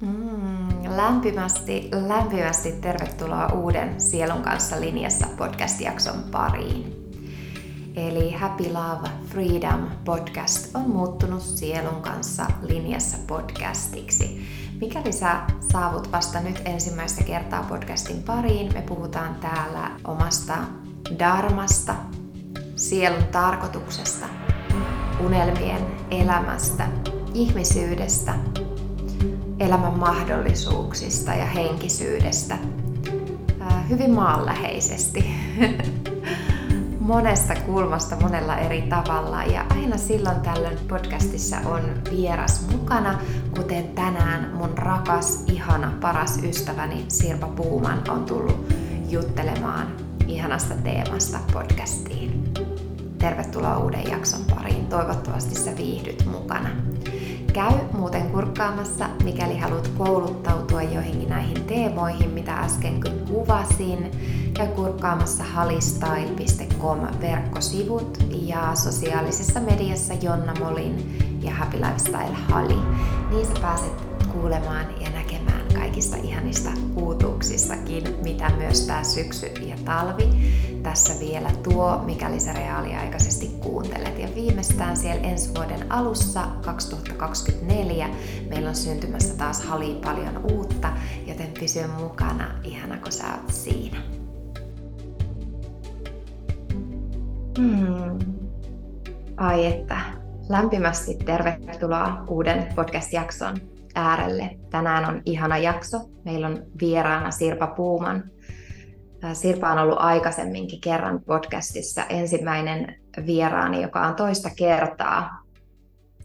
Mm, lämpimästi, lämpimästi tervetuloa uuden Sielun kanssa linjassa podcast-jakson pariin. Eli Happy Love Freedom podcast on muuttunut Sielun kanssa linjassa podcastiksi. Mikäli sä saavut vasta nyt ensimmäistä kertaa podcastin pariin, me puhutaan täällä omasta dharmasta, sielun tarkoituksesta, unelmien elämästä, ihmisyydestä elämän mahdollisuuksista ja henkisyydestä hyvin maanläheisesti. Monesta kulmasta monella eri tavalla ja aina silloin tällöin podcastissa on vieras mukana, kuten tänään mun rakas, ihana, paras ystäväni Sirpa Puuman on tullut juttelemaan ihanasta teemasta podcastiin. Tervetuloa uuden jakson pariin. Toivottavasti sä viihdyt mukana. Käy muuten kurkkaamassa, mikäli haluat kouluttautua joihinkin näihin teemoihin, mitä äskenkin kuvasin. Käy kurkkaamassa halistyle.com verkkosivut ja sosiaalisessa mediassa Jonna Molin ja Happy Lifestyle Hali. Niin sä pääset kuulemaan ja näkemään kaikista ihanista uutuuksistakin, mitä myös tämä syksy ja talvi tässä vielä tuo, mikäli sä reaaliaikaisesti kuuntelet. Ja viimeistään siellä ensi vuoden alussa 2024 meillä on syntymässä taas hali paljon uutta, joten pysy mukana, ihana kun sä oot siinä. Hmm. Ai että, lämpimästi tervetuloa uuden podcast-jakson äärelle. Tänään on ihana jakso. Meillä on vieraana Sirpa Puuman. Sirpa on ollut aikaisemminkin kerran podcastissa ensimmäinen vieraani, joka on toista kertaa.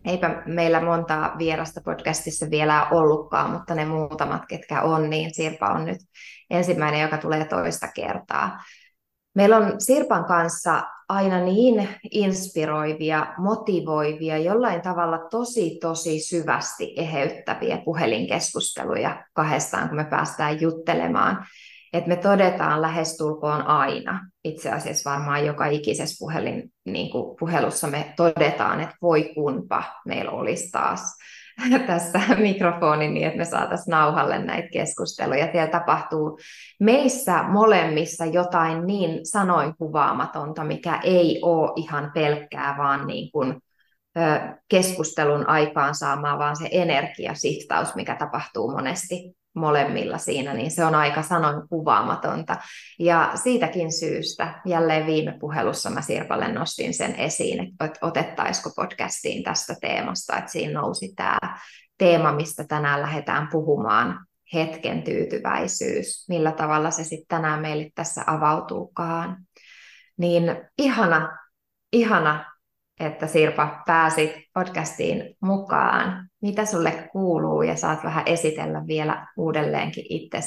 Eipä meillä montaa vierasta podcastissa vielä ollutkaan, mutta ne muutamat, ketkä on, niin Sirpa on nyt ensimmäinen, joka tulee toista kertaa. Meillä on Sirpan kanssa aina niin inspiroivia, motivoivia, jollain tavalla tosi, tosi syvästi eheyttäviä puhelinkeskusteluja kahdestaan, kun me päästään juttelemaan. Että me todetaan lähestulkoon aina, itse asiassa varmaan joka ikisessä puhelin, niin kuin puhelussa me todetaan, että voi kunpa meillä olisi taas tässä mikrofonin niin, että me saataisiin nauhalle näitä keskusteluja. Siellä tapahtuu meissä molemmissa jotain niin sanoin kuvaamatonta, mikä ei ole ihan pelkkää, vaan niin kuin keskustelun aikaansaamaa, vaan se energiasiftaus, mikä tapahtuu monesti molemmilla siinä, niin se on aika sanoin kuvaamatonta. Ja siitäkin syystä jälleen viime puhelussa mä Sirpalle nostin sen esiin, että otettaisiko podcastiin tästä teemasta, että siinä nousi tämä teema, mistä tänään lähdetään puhumaan, hetken tyytyväisyys, millä tavalla se sitten tänään meille tässä avautuukaan. Niin ihana, ihana että Sirpa pääsit podcastiin mukaan. Mitä sulle kuuluu ja saat vähän esitellä vielä uudelleenkin itses,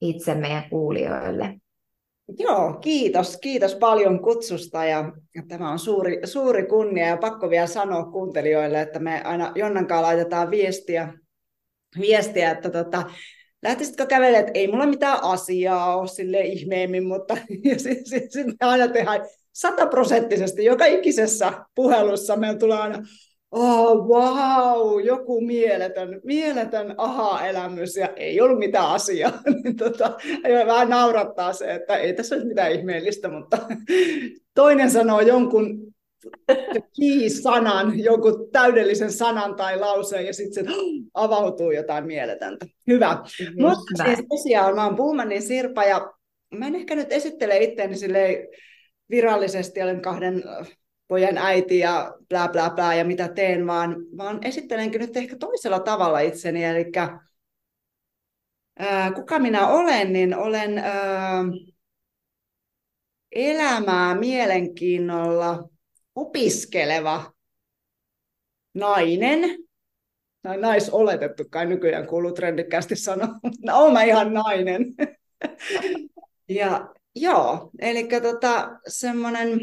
itse meidän kuulijoille? Joo, kiitos. Kiitos paljon kutsusta ja tämä on suuri, suuri kunnia ja pakko vielä sanoa kuuntelijoille, että me aina Jonnankaan laitetaan viestiä, viestiä että tota, lähtisitkö kävelemään, että ei mulla mitään asiaa ole sille ihmeemmin, mutta sitten sit, sit me aina tehdään sataprosenttisesti joka ikisessä puhelussa meillä tulee aina, oh, wow, joku mieletön, mieletön aha-elämys ja ei ollut mitään asiaa. niin tota, vähän naurattaa se, että ei tässä ole mitään ihmeellistä, mutta toinen sanoo jonkun sanan, jonkun täydellisen sanan tai lauseen, ja sitten se avautuu jotain mieletöntä. Hyvä. Mm, Mutta siis tosiaan, mä oon Puumanin Sirpa, ja mä en ehkä nyt esittele itseäni silleen virallisesti olen kahden pojan äiti ja bla bla bla ja mitä teen, vaan, vaan esittelenkin nyt ehkä toisella tavalla itseni. Eli ää, kuka minä olen, niin olen ää, elämää mielenkiinnolla opiskeleva nainen, tai naisoletettu kai nykyään kuuluu trendikkäästi sanoa, no mä ihan nainen. ja Joo, eli tota, semmoinen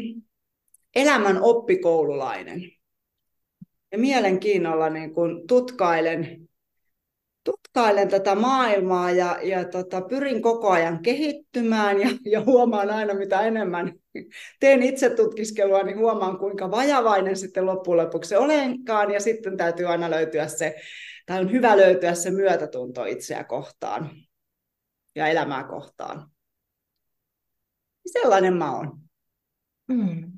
elämän oppikoululainen. Ja mielenkiinnolla niin kun tutkailen, tutkailen tätä maailmaa ja, ja tota, pyrin koko ajan kehittymään ja, ja huomaan aina mitä enemmän teen itse tutkiskelua, niin huomaan kuinka vajavainen sitten loppujen lopuksi olenkaan ja sitten täytyy aina löytyä se tai on hyvä löytyä se myötätunto itseä kohtaan ja elämää kohtaan. Sellainen mä oon. Mm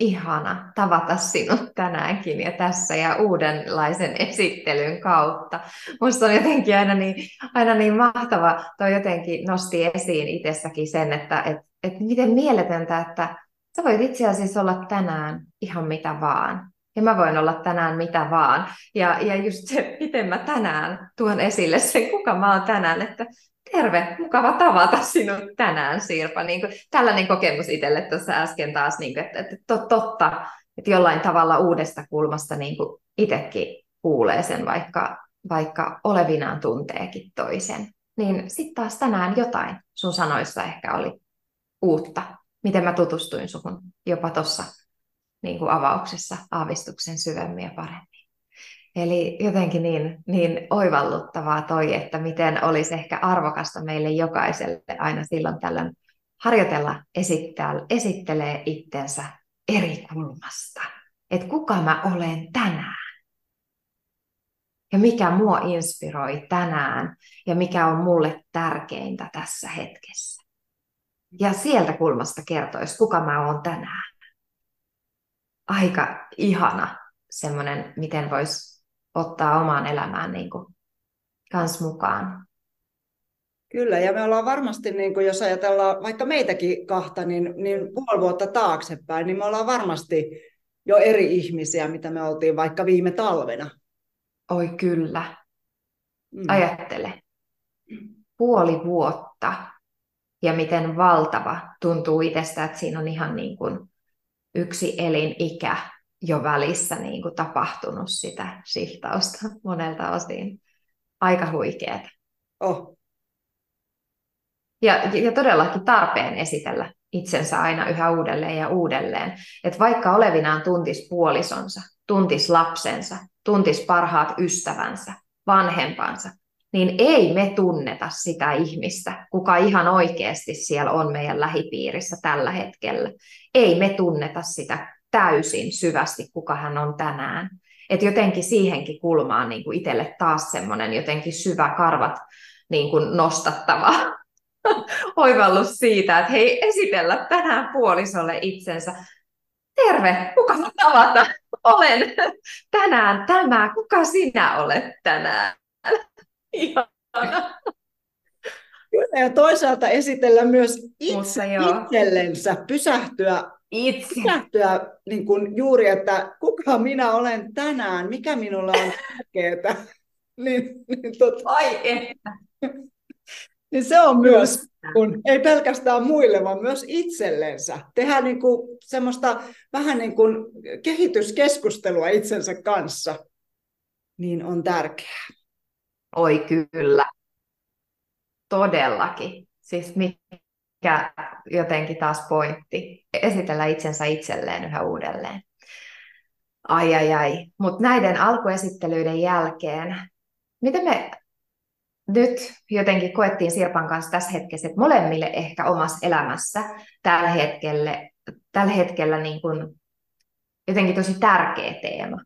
ihana tavata sinut tänäänkin ja tässä ja uudenlaisen esittelyn kautta. Minusta on jotenkin aina niin, aina niin mahtava, toi jotenkin nosti esiin itsessäkin sen, että et, et miten mieletöntä, että sä voit itse asiassa olla tänään ihan mitä vaan. Ja mä voin olla tänään mitä vaan. Ja, ja just se, miten mä tänään tuon esille sen, kuka mä oon tänään, että terve, mukava tavata sinut tänään, Sirpa. Niin kuin, tällainen kokemus itselle tuossa äsken taas, niin kuin, että, että tot, totta, että jollain tavalla uudesta kulmasta niin kuin itsekin kuulee sen, vaikka, vaikka olevinaan tunteekin toisen. Niin sitten taas tänään jotain sun sanoissa ehkä oli uutta, miten mä tutustuin suhun jopa tuossa niin avauksessa aavistuksen syvemmin ja paremmin. Eli jotenkin niin, niin oivalluttavaa toi, että miten olisi ehkä arvokasta meille jokaiselle aina silloin tällöin harjoitella esittää, esittelee itsensä eri kulmasta. Että kuka mä olen tänään. Ja mikä mua inspiroi tänään ja mikä on mulle tärkeintä tässä hetkessä. Ja sieltä kulmasta kertoisi, kuka mä oon tänään. Aika ihana semmoinen, miten voisi ottaa omaan elämään niin kuin, kans mukaan. Kyllä, ja me ollaan varmasti, niin kuin jos ajatellaan vaikka meitäkin kahta, niin, niin puoli vuotta taaksepäin, niin me ollaan varmasti jo eri ihmisiä, mitä me oltiin vaikka viime talvena. Oi kyllä. Mm. Ajattele. Puoli vuotta ja miten valtava tuntuu itsestä, että siinä on ihan niin kuin yksi elinikä jo välissä niin kuin tapahtunut sitä shiftausta monelta osin. Aika huikeeta. Oh. Ja, ja todellakin tarpeen esitellä itsensä aina yhä uudelleen ja uudelleen. Että vaikka olevinaan tuntis puolisonsa, tuntis lapsensa, tuntis parhaat ystävänsä, vanhempansa, niin ei me tunneta sitä ihmistä, kuka ihan oikeasti siellä on meidän lähipiirissä tällä hetkellä. Ei me tunneta sitä täysin syvästi, kuka hän on tänään. Että jotenkin siihenkin kulmaan niin kuin itselle taas semmoinen jotenkin syvä karvat niin kuin nostattava oivallus siitä, että hei, esitellä tänään puolisolle itsensä. Terve, kuka tavata? Olen tänään tämä. Kuka sinä olet tänään? Ihana. Kyllä, ja toisaalta esitellä myös itse, itsellensä, pysähtyä. Pysähtyä niin kuin juuri, että kuka minä olen tänään, mikä minulla on tärkeää. niin, niin, tot... Ai että. niin se on myös, kun ei pelkästään muille, vaan myös itsellensä. Tehdään niin kuin semmoista vähän niin kuin kehityskeskustelua itsensä kanssa, niin on tärkeää. Oi kyllä. Todellakin. Siis mikä jotenkin taas pointti, esitellä itsensä itselleen yhä uudelleen. Ai ai ai, mutta näiden alkuesittelyiden jälkeen, miten me nyt jotenkin koettiin Sirpan kanssa tässä hetkessä, että molemmille ehkä omassa elämässä tällä hetkellä, tällä hetkellä niin kuin jotenkin tosi tärkeä teema,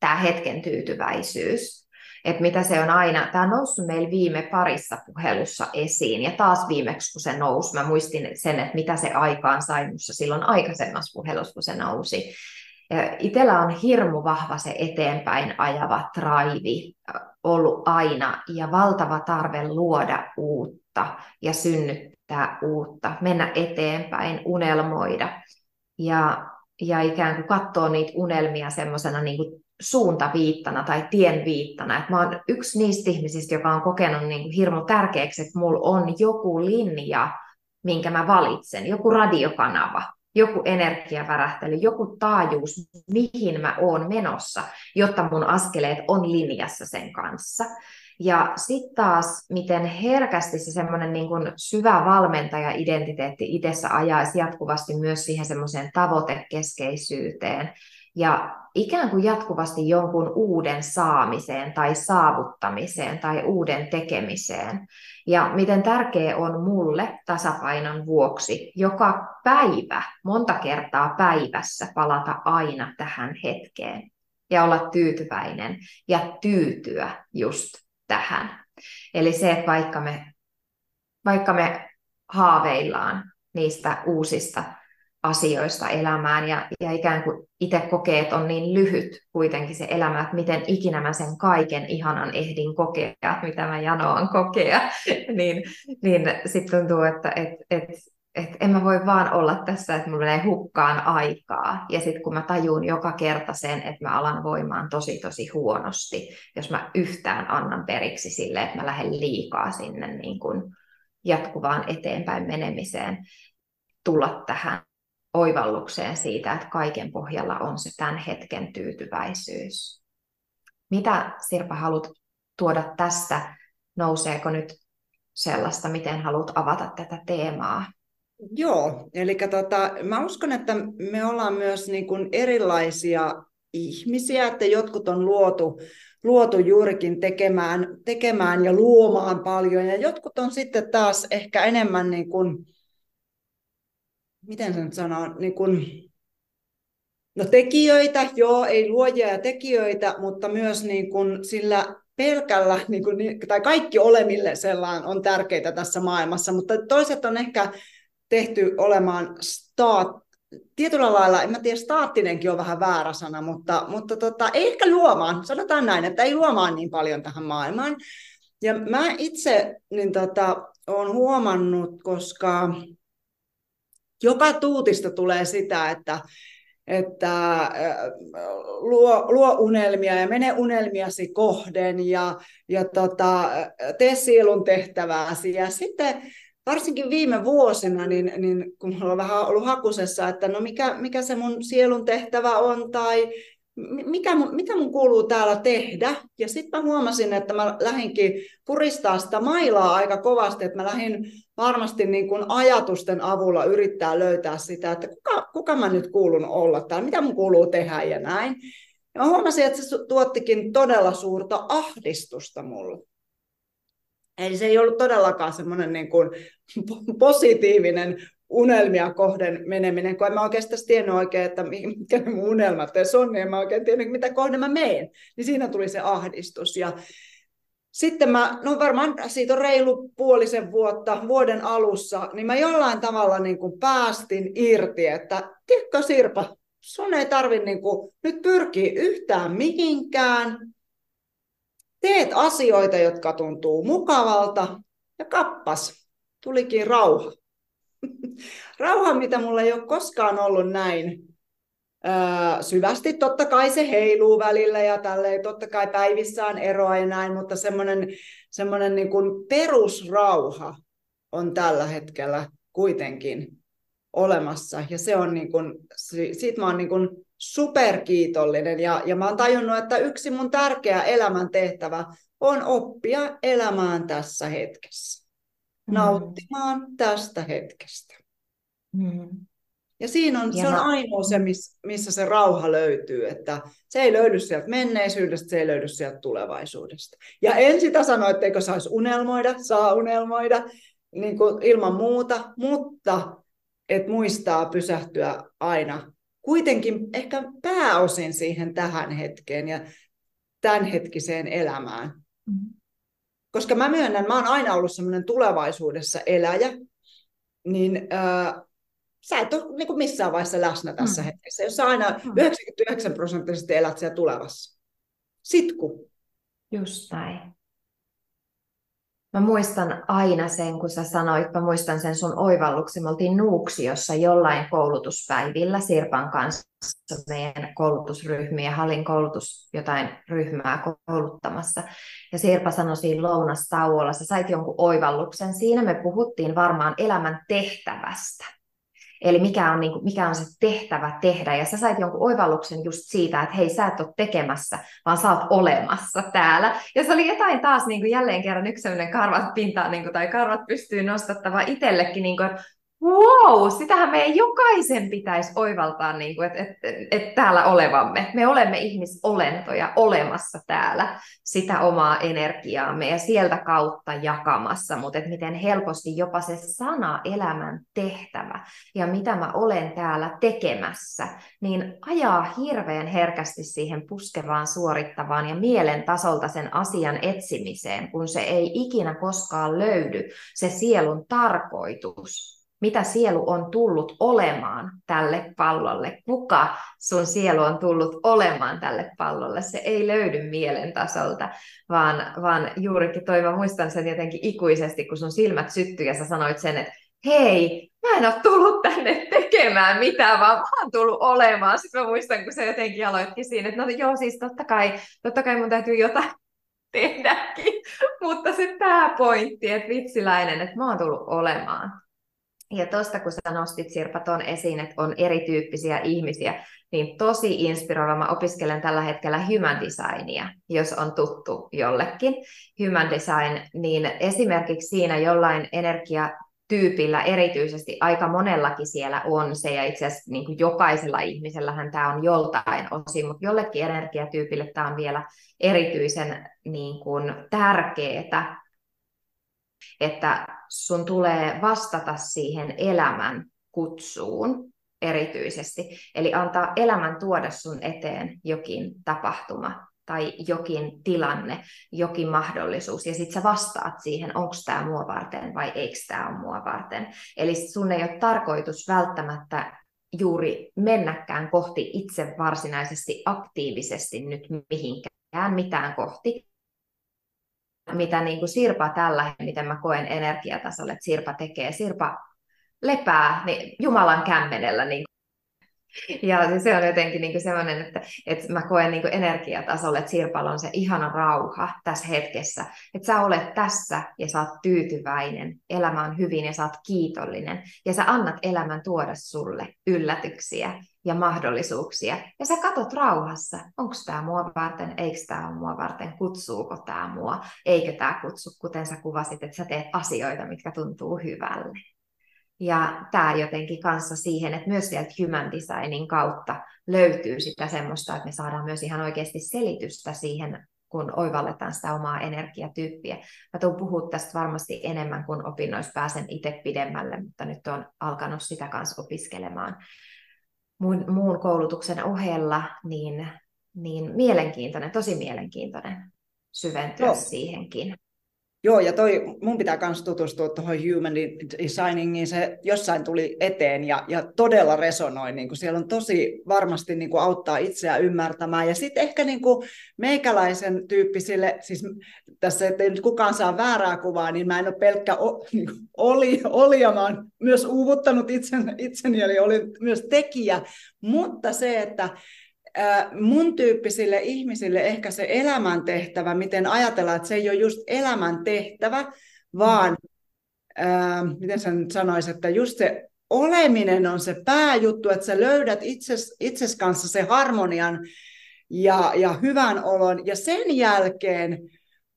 tämä hetken tyytyväisyys että mitä se on aina, tämä on noussut meillä viime parissa puhelussa esiin, ja taas viimeksi kun se nousi, mä muistin sen, että mitä se aikaan sai minussa silloin aikaisemmassa puhelussa, kun se nousi. Itellä on hirmu vahva se eteenpäin ajava traivi ollut aina, ja valtava tarve luoda uutta ja synnyttää uutta, mennä eteenpäin, unelmoida. Ja, ja ikään kuin katsoa niitä unelmia semmoisena niin suuntaviittana tai tienviittana. Et mä oon yksi niistä ihmisistä, joka on kokenut niin kuin hirmu tärkeäksi, että mulla on joku linja, minkä mä valitsen, joku radiokanava, joku energiavärähtely, joku taajuus, mihin mä oon menossa, jotta mun askeleet on linjassa sen kanssa. Ja sitten taas, miten herkästi se semmoinen niin kuin syvä valmentaja-identiteetti itsessä ajaisi jatkuvasti myös siihen semmoiseen tavoitekeskeisyyteen, ja ikään kuin jatkuvasti jonkun uuden saamiseen tai saavuttamiseen tai uuden tekemiseen. Ja miten tärkeä on mulle tasapainon vuoksi joka päivä, monta kertaa päivässä palata aina tähän hetkeen. ja olla tyytyväinen ja tyytyä just tähän. Eli se, että vaikka me, vaikka me haaveillaan niistä uusista asioista elämään ja, ja ikään kuin itse kokee, että on niin lyhyt kuitenkin se elämä, että miten ikinä mä sen kaiken ihanan ehdin kokea, mitä mä janoan kokea, niin, niin sitten tuntuu, että et, et, et en mä voi vaan olla tässä, että mulla menee hukkaan aikaa. Ja sitten kun mä tajun joka kerta sen, että mä alan voimaan tosi tosi huonosti, jos mä yhtään annan periksi sille, että mä lähden liikaa sinne niin kuin jatkuvaan eteenpäin menemiseen, tulla tähän oivallukseen siitä, että kaiken pohjalla on se tämän hetken tyytyväisyys. Mitä Sirpa haluat tuoda tästä? Nouseeko nyt sellaista, miten haluat avata tätä teemaa? Joo, eli tota, mä uskon, että me ollaan myös niin kuin erilaisia ihmisiä, että jotkut on luotu, luotu juurikin tekemään, tekemään ja luomaan paljon, ja jotkut on sitten taas ehkä enemmän niin kuin, miten sen sanoo, niin kuin, no tekijöitä, joo, ei luojia ja tekijöitä, mutta myös niin kuin sillä pelkällä, niin kuin, tai kaikki olemille sellainen on tärkeitä tässä maailmassa, mutta toiset on ehkä tehty olemaan staat, tietyllä lailla, en mä tiedä, staattinenkin on vähän väärä sana, mutta, mutta tota, ei ehkä luomaan, sanotaan näin, että ei luomaan niin paljon tähän maailmaan. Ja mä itse niin tota, olen huomannut, koska joka tuutista tulee sitä, että, että äh, luo, luo unelmia ja mene unelmiasi kohden ja, ja tota, tee sielun tehtävääsi. Ja sitten varsinkin viime vuosina, niin, niin kun minulla on vähän ollut hakusessa, että no mikä, mikä se mun sielun tehtävä on tai mikä, mitä mun kuuluu täällä tehdä. Ja sitten mä huomasin, että mä lähdinkin puristaa sitä mailaa aika kovasti, että mä lähdin varmasti niin kuin ajatusten avulla yrittää löytää sitä, että kuka, kuka mä nyt kuulun olla täällä, mitä mun kuuluu tehdä ja näin. Ja mä huomasin, että se tuottikin todella suurta ahdistusta mulle. Eli se ei ollut todellakaan semmoinen niin kuin positiivinen unelmia kohden meneminen, kun en mä oikeastaan tiennyt oikein, että mitkä ne mun unelmat edes on, niin en mä oikein tiennyt, mitä kohden mä meen. Niin siinä tuli se ahdistus. Ja sitten mä, no varmaan siitä on reilu puolisen vuotta, vuoden alussa, niin mä jollain tavalla niin kuin päästin irti, että tiedätkö Sirpa, sun ei tarvi niin kuin nyt pyrkiä yhtään mihinkään, teet asioita, jotka tuntuu mukavalta, ja kappas, tulikin rauha. Rauha, mitä mulla ei ole koskaan ollut näin öö, syvästi. Totta kai se heiluu välillä ja tälleen, totta kai päivissä on eroa ja näin, mutta semmoinen, semmoinen niin perusrauha on tällä hetkellä kuitenkin olemassa. Ja se on niin kuin, siitä mä oon niin kuin superkiitollinen ja, ja mä oon tajunnut, että yksi mun tärkeä elämän tehtävä on oppia elämään tässä hetkessä. Mm. Nauttimaan tästä hetkestä. Mm. Ja siinä on, ja se on ainoa se, missä se rauha löytyy, että se ei löydy sieltä menneisyydestä, se ei löydy sieltä tulevaisuudesta. Ja en sitä sano, etteikö saisi unelmoida, saa unelmoida niin kuin ilman muuta, mutta et muistaa pysähtyä aina kuitenkin ehkä pääosin siihen tähän hetkeen ja tämänhetkiseen elämään. Mm-hmm. Koska mä myönnän, mä oon aina ollut semmoinen tulevaisuudessa eläjä, niin äh, sä et ole niin kuin missään vaiheessa läsnä tässä mm. hetkessä, jos sä aina mm. 99 prosenttisesti elät siellä tulevassa. Sitku. Just näin. Mä muistan aina sen, kun sä sanoit, mä muistan sen sun oivalluksen. Me oltiin Nuuksiossa jollain koulutuspäivillä Sirpan kanssa meidän koulutusryhmiä, Hallin koulutus jotain ryhmää kouluttamassa. Ja Sirpa sanoi siinä lounastauolla, sä sait jonkun oivalluksen. Siinä me puhuttiin varmaan elämän tehtävästä. Eli mikä on, niin kuin, mikä on se tehtävä tehdä. Ja sä sait jonkun oivalluksen just siitä, että hei, sä et ole tekemässä, vaan sä oot olemassa täällä. Ja se oli jotain taas niin kuin jälleen kerran yksi sellainen karvat pintaan, niin kuin, tai karvat pystyy nostattava itsellekin, niin kuin, wow, sitähän meidän jokaisen pitäisi oivaltaa, niin kuin, että, että, että täällä olevamme. Me olemme ihmisolentoja olemassa täällä sitä omaa energiaamme ja sieltä kautta jakamassa, mutta että miten helposti jopa se sana elämän tehtävä ja mitä mä olen täällä tekemässä, niin ajaa hirveän herkästi siihen puskevaan, suorittavaan ja mielen tasolta sen asian etsimiseen, kun se ei ikinä koskaan löydy, se sielun tarkoitus mitä sielu on tullut olemaan tälle pallolle, kuka sun sielu on tullut olemaan tälle pallolle. Se ei löydy mielen tasolta, vaan, vaan juurikin toi, mä muistan sen jotenkin ikuisesti, kun sun silmät syttyi ja sä sanoit sen, että hei, mä en ole tullut tänne tekemään mitään, vaan mä oon tullut olemaan. Sitten mä muistan, kun se jotenkin aloitkin siinä, että no joo, siis totta kai, totta kai mun täytyy jotain tehdäkin, mutta se pääpointti, että vitsiläinen, että mä oon tullut olemaan. Ja tuosta kun sä nostit Sirpa tuon esiin, että on erityyppisiä ihmisiä, niin tosi inspiroiva. Mä opiskelen tällä hetkellä human designia, jos on tuttu jollekin. Human design, niin esimerkiksi siinä jollain energiatyypillä erityisesti aika monellakin siellä on se, ja itse asiassa niin kuin jokaisella ihmisellähän tämä on joltain osin, mutta jollekin energiatyypille tämä on vielä erityisen niin kuin tärkeää, että sun tulee vastata siihen elämän kutsuun erityisesti. Eli antaa elämän tuoda sun eteen jokin tapahtuma tai jokin tilanne, jokin mahdollisuus, ja sitten sä vastaat siihen, onko tämä mua varten vai eikö tämä ole mua varten. Eli sun ei ole tarkoitus välttämättä juuri mennäkään kohti itse varsinaisesti aktiivisesti nyt mihinkään mitään kohti, mitä niin kuin Sirpa tällä, miten mä koen energiatasolle, että Sirpa tekee. Sirpa lepää niin Jumalan kämmenellä niin ja se on jotenkin niin sellainen, että, että mä koen niin energiatasolle, että Sirpalla on se ihana rauha tässä hetkessä. Että sä olet tässä ja sä oot tyytyväinen, elämä on hyvin ja sä oot kiitollinen. Ja sä annat elämän tuoda sulle yllätyksiä ja mahdollisuuksia. Ja sä katot rauhassa, onko tämä mua varten, eikö tämä ole mua varten, kutsuuko tämä mua, eikö tämä kutsu, kuten sä kuvasit, että sä teet asioita, mitkä tuntuu hyvälle. Ja tämä jotenkin kanssa siihen, että myös sieltä human designin kautta löytyy sitä semmoista, että me saadaan myös ihan oikeasti selitystä siihen, kun oivalletaan sitä omaa energiatyyppiä. Mä tuun puhua tästä varmasti enemmän, kun opinnoissa pääsen itse pidemmälle, mutta nyt on alkanut sitä kanssa opiskelemaan muun, muun koulutuksen ohella, niin, niin mielenkiintoinen, tosi mielenkiintoinen syventyä Joo. siihenkin. Joo, ja toi, mun pitää myös tutustua tuohon human designingiin, se jossain tuli eteen ja, ja todella resonoi, niin kuin siellä on tosi varmasti niin kuin auttaa itseä ymmärtämään, ja sitten ehkä niin kuin meikäläisen tyyppisille, siis tässä ettei nyt kukaan saa väärää kuvaa, niin mä en ole pelkkä o, niin kuin oli, oli, ja mä oon myös uuvuttanut itsen, itseni, eli olin myös tekijä, mutta se, että mun tyyppisille ihmisille ehkä se elämäntehtävä, miten ajatellaan, että se ei ole just elämäntehtävä, vaan ää, miten sä nyt sanoisit, että just se oleminen on se pääjuttu, että sä löydät itses, itses kanssa se harmonian ja, ja hyvän olon, ja sen jälkeen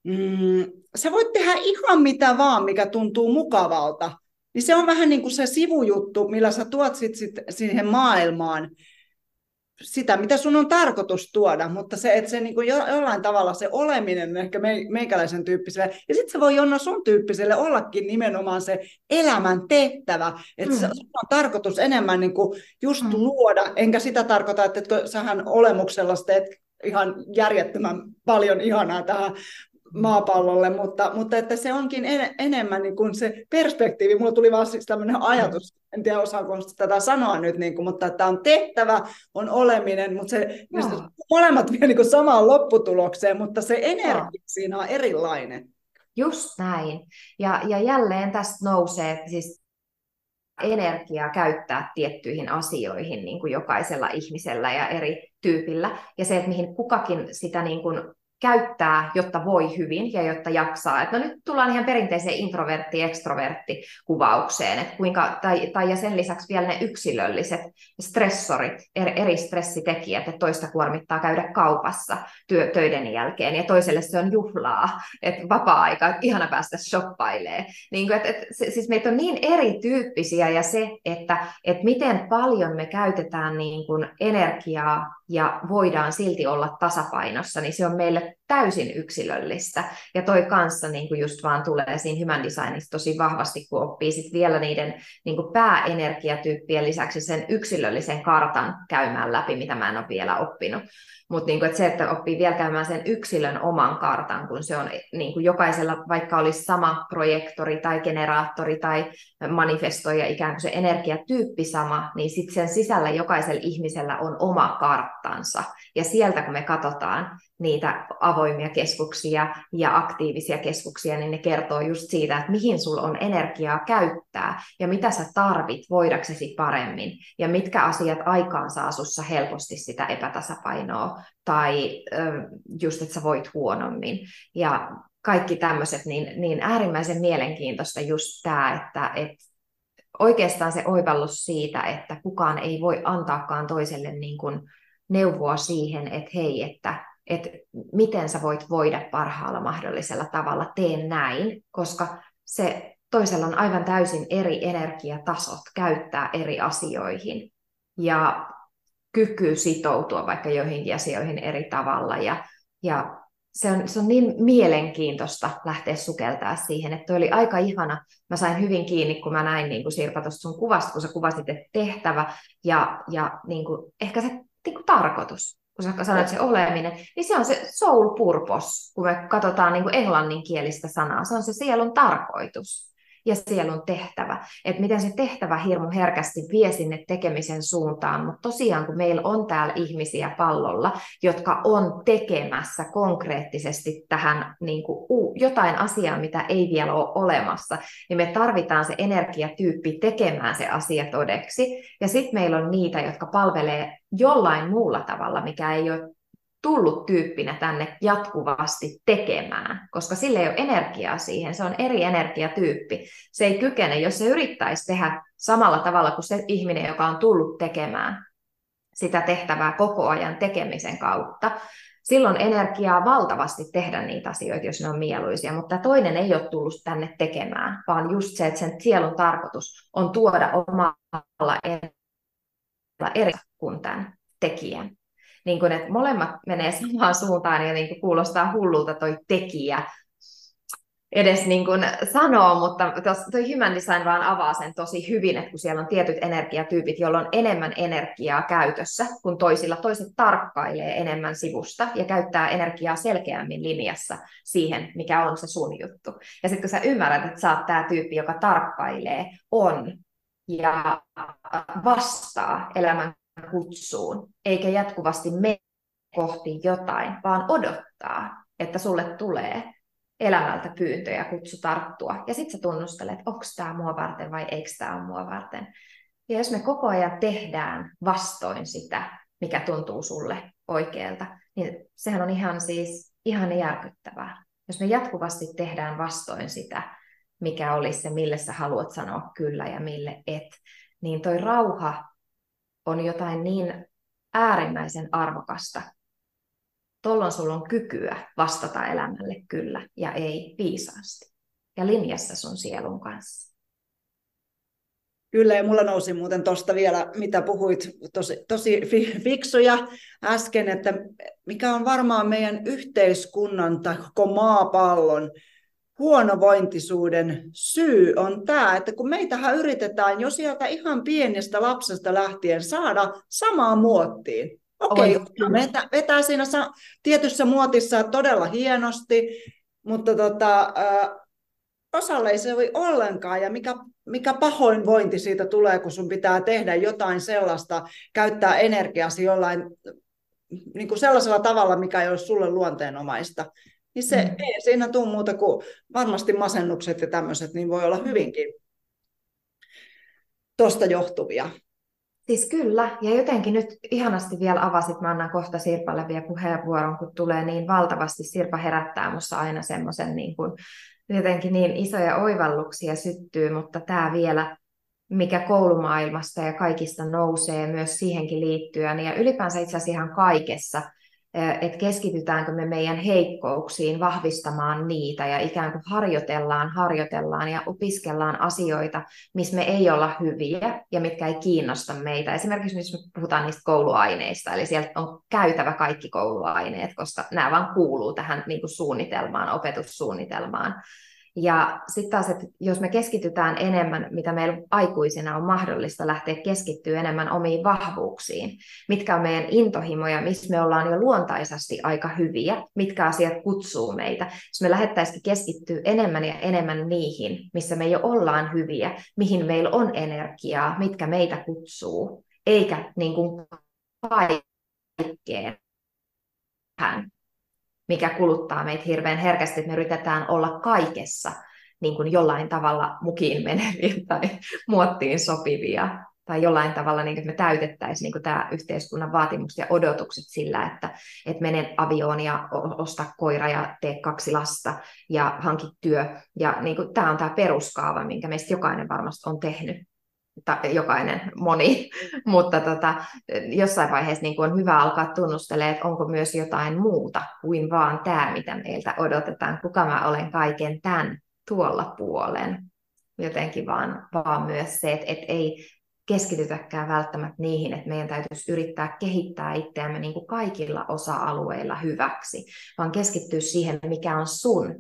mm, sä voit tehdä ihan mitä vaan, mikä tuntuu mukavalta. Niin se on vähän niin kuin se sivujuttu, millä sä tuot sit, sit siihen maailmaan sitä, mitä sun on tarkoitus tuoda, mutta se, että se niin kuin jollain tavalla se oleminen ehkä meikäläisen tyyppiselle, ja sitten se voi Jonna sun tyyppiselle ollakin nimenomaan se elämän tehtävä, että mm. se on tarkoitus enemmän niin kuin just mm. luoda, enkä sitä tarkoita, että sähän olemuksella teet ihan järjettömän paljon ihanaa tähän maapallolle, mutta, mutta että se onkin en, enemmän niin kuin se perspektiivi. Mulla tuli vaan siis tämmöinen ajatus, en tiedä osaako tätä sanoa nyt, niin kuin, mutta että on tehtävä, on oleminen, mutta se, no. molemmat vie niin kuin samaan lopputulokseen, mutta se energia no. siinä on erilainen. Just näin. Ja, ja jälleen tästä nousee siis energiaa käyttää tiettyihin asioihin niin kuin jokaisella ihmisellä ja eri tyypillä. Ja se, että mihin kukakin sitä niin kuin käyttää, jotta voi hyvin ja jotta jaksaa. Et no nyt tullaan ihan perinteiseen introvertti-ekstrovertti-kuvaukseen, että kuinka, tai, tai ja sen lisäksi vielä ne yksilölliset stressorit, eri stressitekijät, että toista kuormittaa käydä kaupassa työ, töiden jälkeen ja toiselle se on juhlaa, että vapaa-aika, että ihana päästä shoppailee. Niin kuin, että, että, siis meitä on niin erityyppisiä ja se, että, että miten paljon me käytetään niin kuin energiaa ja voidaan silti olla tasapainossa, niin se on meille täysin yksilöllistä. Ja toi kanssa niin kuin just vaan tulee siinä human designissa tosi vahvasti, kun oppii sit vielä niiden niin kuin pääenergiatyyppien lisäksi sen yksilöllisen kartan käymään läpi, mitä mä en ole vielä oppinut. Mutta niin se, että oppii vielä käymään sen yksilön oman kartan, kun se on niin kuin jokaisella, vaikka olisi sama projektori tai generaattori tai manifestoija, ikään kuin se energiatyyppi sama, niin sitten sen sisällä jokaisella ihmisellä on oma karttansa. Ja sieltä kun me katsotaan niitä avoimia keskuksia ja aktiivisia keskuksia, niin ne kertoo just siitä, että mihin sulla on energiaa käyttää ja mitä sä tarvit voidaksesi paremmin ja mitkä asiat aikaan saa sussa helposti sitä epätasapainoa tai just, että sä voit huonommin. Ja kaikki tämmöiset, niin, niin äärimmäisen mielenkiintoista just tämä, että, että oikeastaan se oivallus siitä, että kukaan ei voi antaakaan toiselle niin kuin neuvoa siihen, että hei, että, että miten sä voit voida parhaalla mahdollisella tavalla, tee näin, koska se toisella on aivan täysin eri energiatasot käyttää eri asioihin ja kyky sitoutua vaikka joihinkin asioihin eri tavalla ja, ja se on, se on niin mielenkiintoista lähteä sukeltaa siihen, että oli aika ihana. Mä sain hyvin kiinni, kun mä näin niin kuin Sirpa tuosta sun kuvasta, kun sä kuvasit, että tehtävä ja, ja niin kuin, ehkä se niin tarkoitus, kun sä sanoit se oleminen, niin se on se soul purpose, kun me katsotaan niin kuin englanninkielistä sanaa. Se on se sielun tarkoitus ja sielun tehtävä. Että miten se tehtävä hirmu herkästi vie sinne tekemisen suuntaan. Mutta tosiaan, kun meillä on täällä ihmisiä pallolla, jotka on tekemässä konkreettisesti tähän niin kuin, jotain asiaa, mitä ei vielä ole olemassa, niin me tarvitaan se energiatyyppi tekemään se asia todeksi. Ja sitten meillä on niitä, jotka palvelee jollain muulla tavalla, mikä ei ole tullut tyyppinä tänne jatkuvasti tekemään, koska sille ei ole energiaa siihen, se on eri energiatyyppi. Se ei kykene, jos se yrittäisi tehdä samalla tavalla kuin se ihminen, joka on tullut tekemään sitä tehtävää koko ajan tekemisen kautta, silloin energiaa valtavasti tehdä niitä asioita, jos ne on mieluisia, mutta toinen ei ole tullut tänne tekemään, vaan just se, että sen sielun tarkoitus on tuoda omalla eri kuin tämän tekijän niin kuin, että molemmat menee samaan suuntaan ja niin kuin kuulostaa hullulta toi tekijä edes niin kuin sanoo, mutta toi human design vaan avaa sen tosi hyvin, että kun siellä on tietyt energiatyypit, joilla on enemmän energiaa käytössä kuin toisilla, toiset tarkkailee enemmän sivusta ja käyttää energiaa selkeämmin linjassa siihen, mikä on se sun juttu. Ja sitten kun sä ymmärrät, että sä oot tämä tyyppi, joka tarkkailee, on ja vastaa elämän kutsuun, eikä jatkuvasti mene kohti jotain, vaan odottaa, että sulle tulee elämältä pyyntö ja kutsu tarttua. Ja sitten sä tunnustelet, onko tämä mua varten vai eikö tämä ole mua varten. Ja jos me koko ajan tehdään vastoin sitä, mikä tuntuu sulle oikealta, niin sehän on ihan siis ihan järkyttävää. Jos me jatkuvasti tehdään vastoin sitä, mikä olisi se, mille sä haluat sanoa kyllä ja mille et, niin toi rauha on jotain niin äärimmäisen arvokasta. Tuolloin sulla on kykyä vastata elämälle kyllä ja ei viisaasti. Ja linjassa sun sielun kanssa. Kyllä, ja mulla nousi muuten tuosta vielä, mitä puhuit, tosi, tosi fiksuja äsken, että mikä on varmaan meidän yhteiskunnan tai koko maapallon huonovointisuuden syy on tämä, että kun meitähän yritetään jo sieltä ihan pienestä lapsesta lähtien saada samaan muottiin. Okei, okay, vetää, vetää siinä tietyssä muotissa todella hienosti, mutta tota, äh, osalle ei se voi ollenkaan, ja mikä, mikä pahoinvointi siitä tulee, kun sun pitää tehdä jotain sellaista, käyttää energiasi jollain niin kuin sellaisella tavalla, mikä ei ole sulle luonteenomaista niin se mm. ei siinä tule muuta kuin varmasti masennukset ja tämmöiset, niin voi olla hyvinkin tuosta johtuvia. Siis kyllä, ja jotenkin nyt ihanasti vielä avasit, mä annan kohta Sirpalle vielä puheenvuoron, kun tulee niin valtavasti, Sirpa herättää musta aina semmoisen niin kuin, jotenkin niin isoja oivalluksia syttyy, mutta tämä vielä, mikä koulumaailmasta ja kaikista nousee myös siihenkin liittyen, ja ylipäänsä itse asiassa ihan kaikessa, että keskitytäänkö me meidän heikkouksiin vahvistamaan niitä ja ikään kuin harjoitellaan, harjoitellaan ja opiskellaan asioita, missä me ei olla hyviä ja mitkä ei kiinnosta meitä. Esimerkiksi jos me puhutaan niistä kouluaineista, eli sieltä on käytävä kaikki kouluaineet, koska nämä vaan kuuluu tähän niin kuin suunnitelmaan, opetussuunnitelmaan. Ja sitten taas, että jos me keskitytään enemmän, mitä meillä aikuisina on mahdollista lähteä keskittyä enemmän omiin vahvuuksiin, mitkä on meidän intohimoja, missä me ollaan jo luontaisesti aika hyviä, mitkä asiat kutsuu meitä. Jos me lähettäisiin keskittyä enemmän ja enemmän niihin, missä me jo ollaan hyviä, mihin meillä on energiaa, mitkä meitä kutsuu, eikä niin kuin kaikkeen mikä kuluttaa meitä hirveän herkästi, että me yritetään olla kaikessa niin kuin jollain tavalla mukiin meneviä tai muottiin sopivia tai jollain tavalla, niin että me täytettäisiin niin kuin tämä yhteiskunnan vaatimukset ja odotukset sillä, että, että menen avioon ja osta koira ja tee kaksi lasta ja hanki työ. Ja niin kuin, tämä on tämä peruskaava, minkä meistä jokainen varmasti on tehnyt ta, jokainen, moni, mutta tota, jossain vaiheessa niin on hyvä alkaa tunnustelemaan, että onko myös jotain muuta kuin vaan tämä, mitä meiltä odotetaan, kuka mä olen kaiken tämän tuolla puolen. Jotenkin vaan, vaan myös se, että, että ei keskitytäkään välttämättä niihin, että meidän täytyisi yrittää kehittää itseämme niin kuin kaikilla osa-alueilla hyväksi, vaan keskittyä siihen, mikä on sun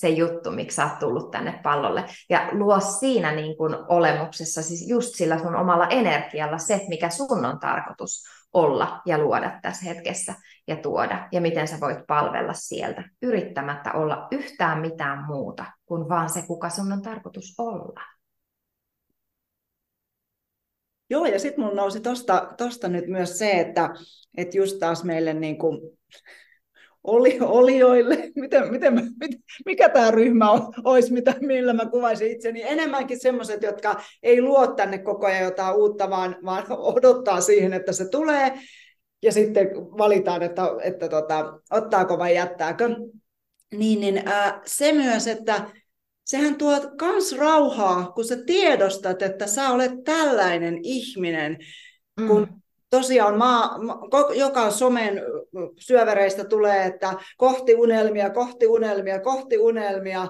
se juttu, miksi sä oot tullut tänne pallolle. Ja luo siinä niin kuin olemuksessa, siis just sillä sun omalla energialla se, mikä sun on tarkoitus olla ja luoda tässä hetkessä ja tuoda, ja miten sä voit palvella sieltä, yrittämättä olla yhtään mitään muuta kuin vaan se, kuka sun on tarkoitus olla. Joo, ja sitten mulla nousi tosta, tosta nyt myös se, että, että just taas meille niin kuin oli, olioille, miten, miten, mikä tämä ryhmä olisi, mitä, millä mä kuvaisin itseni. Enemmänkin sellaiset, jotka ei luo tänne koko ajan jotain uutta, vaan, vaan odottaa siihen, että se tulee, ja sitten valitaan, että, että tota, ottaako vai jättääkö. Niin, niin ää, se myös, että sehän tuo kans rauhaa, kun sä tiedostat, että sä olet tällainen ihminen, kun mm tosiaan maa, joka somen syövereistä tulee, että kohti unelmia, kohti unelmia, kohti unelmia.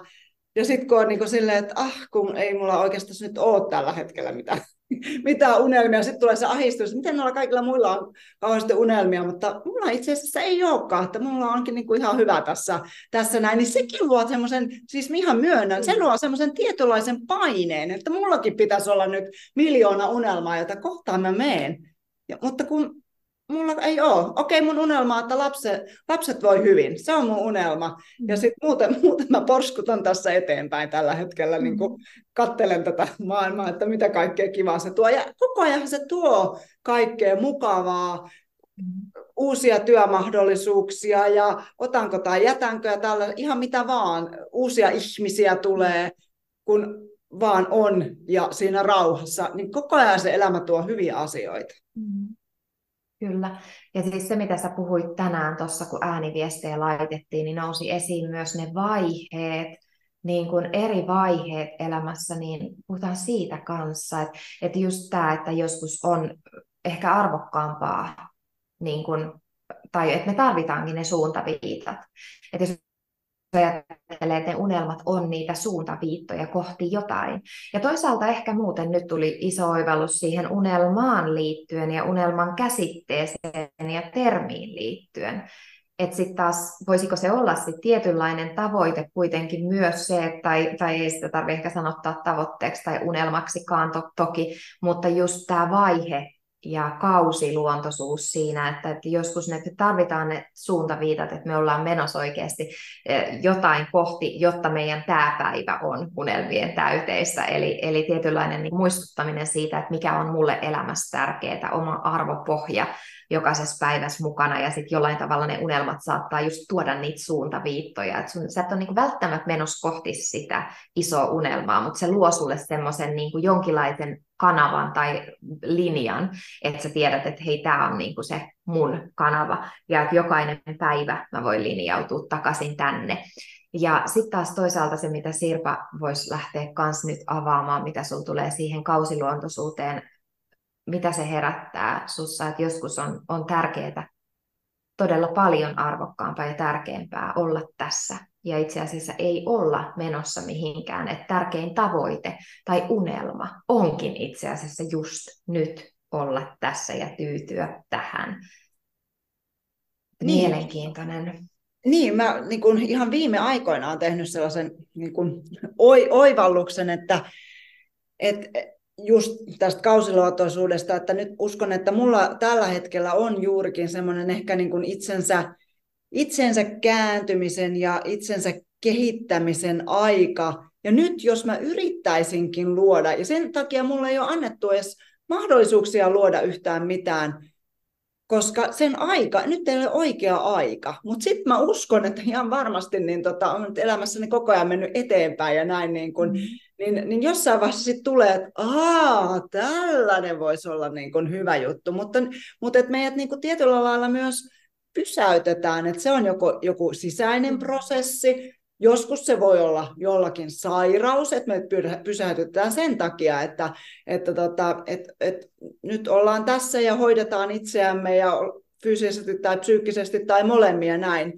Ja sitten kun on niin silleen, että ah, kun ei mulla oikeastaan nyt ole tällä hetkellä mitään, mitään unelmia, sitten tulee se ahdistus, miten noilla kaikilla muilla on kauheasti unelmia, mutta mulla itse asiassa ei olekaan, että mulla onkin niin kuin ihan hyvä tässä, tässä näin, niin sekin luo semmoisen, siis ihan myönnän, se luo semmoisen tietynlaisen paineen, että mullakin pitäisi olla nyt miljoona unelmaa, jota kohtaan mä meen. Ja, mutta kun mulla ei ole. Okei, mun unelma on, että lapset, lapset voi hyvin. Se on mun unelma. Ja sitten muuten, muuten mä porskutan tässä eteenpäin tällä hetkellä, niin kattelen tätä maailmaa, että mitä kaikkea kivaa se tuo. Ja koko ajan se tuo kaikkea mukavaa, uusia työmahdollisuuksia ja otanko tai jätänkö ja tällä, ihan mitä vaan. Uusia ihmisiä tulee, kun vaan on ja siinä rauhassa, niin koko ajan se elämä tuo hyviä asioita. Mm. Kyllä. Ja siis se, mitä sä puhuit tänään tuossa, kun ääniviestejä laitettiin, niin nousi esiin myös ne vaiheet, niin kuin eri vaiheet elämässä, niin puhutaan siitä kanssa, että, että just tämä, että joskus on ehkä arvokkaampaa, niin kuin, tai että me tarvitaankin ne suuntaviitat. Että jos ajattelee, että ne unelmat on niitä suuntaviittoja kohti jotain. Ja toisaalta ehkä muuten nyt tuli iso oivallus siihen unelmaan liittyen ja unelman käsitteeseen ja termiin liittyen. Että sitten taas, voisiko se olla sit tietynlainen tavoite kuitenkin myös se, tai, tai ei sitä tarvitse ehkä sanottaa tavoitteeksi tai unelmaksikaan to, toki, mutta just tämä vaihe, ja kausiluontoisuus siinä, että, että joskus ne tarvitaan ne suuntaviitat, että me ollaan menossa oikeasti eh, jotain kohti, jotta meidän tämä päivä on unelmien täyteistä. Eli, eli tietynlainen niin muistuttaminen siitä, että mikä on mulle elämässä tärkeää, oma arvopohja jokaisessa päivässä mukana, ja sitten jollain tavalla ne unelmat saattaa just tuoda niitä suuntaviittoja. että sun, sä et ole niin välttämättä menossa kohti sitä isoa unelmaa, mutta se luo sulle semmoisen niin jonkinlaisen kanavan tai linjan, että sä tiedät, että hei, tämä on niin kuin se mun kanava, ja että jokainen päivä mä voin linjautua takaisin tänne. Ja sitten taas toisaalta se, mitä Sirpa voisi lähteä kans nyt avaamaan, mitä sulla tulee siihen kausiluontoisuuteen, mitä se herättää sussa, että joskus on, on tärkeää todella paljon arvokkaampaa ja tärkeämpää olla tässä. Ja itse asiassa ei olla menossa mihinkään. Että tärkein tavoite tai unelma onkin itse asiassa just nyt olla tässä ja tyytyä tähän. Niin. Mielenkiintoinen. Niin, mä niin kun ihan viime aikoina olen tehnyt sellaisen niin kun, oivalluksen, että et, just tästä kausiluotoisuudesta, että nyt uskon, että mulla tällä hetkellä on juurikin semmoinen ehkä niin kuin itsensä, itsensä kääntymisen ja itsensä kehittämisen aika. Ja nyt jos mä yrittäisinkin luoda, ja sen takia mulle ei ole annettu edes mahdollisuuksia luoda yhtään mitään, koska sen aika, nyt ei ole oikea aika, mutta sitten mä uskon, että ihan varmasti niin tota, on elämässäni koko ajan mennyt eteenpäin ja näin, niin, kun, mm. niin, niin jossain vaiheessa sitten tulee, että aah, tällainen voisi olla niin kun hyvä juttu, mutta, mutta että meidät niin kun tietyllä lailla myös pysäytetään, että se on joko, joku sisäinen mm. prosessi, Joskus se voi olla jollakin sairaus, että me pysähtytään sen takia, että, että tota, et, et nyt ollaan tässä ja hoidetaan itseämme ja fyysisesti tai psyykkisesti tai molemmia näin.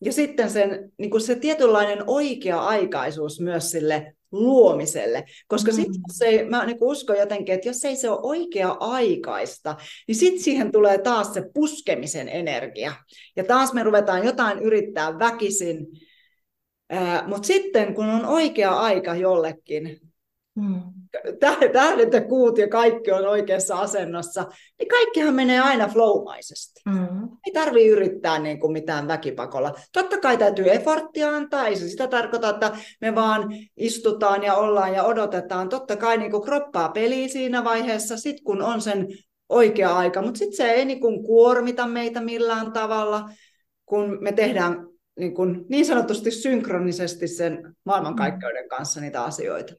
Ja sitten sen, niin kuin se tietynlainen oikea-aikaisuus myös sille luomiselle. Koska mm. sitten jos ei, mä niin uskon jotenkin, että jos ei se ole oikea-aikaista, niin sitten siihen tulee taas se puskemisen energia. Ja taas me ruvetaan jotain yrittää väkisin, mutta sitten kun on oikea aika jollekin, mm. Tähdet ja kuut ja kaikki on oikeassa asennossa, niin kaikkihan menee aina flowmaisesti. Mm. Ei tarvitse yrittää niin kuin mitään väkipakolla. Totta kai täytyy efforttia antaa, ei se sitä tarkoita, että me vaan istutaan ja ollaan ja odotetaan. Totta kai niin kuin kroppaa peliä siinä vaiheessa, sit kun on sen oikea aika, mutta sitten se ei niin kuin kuormita meitä millään tavalla, kun me tehdään niin, kuin, niin sanotusti synkronisesti sen maailmankaikkeuden kanssa niitä asioita.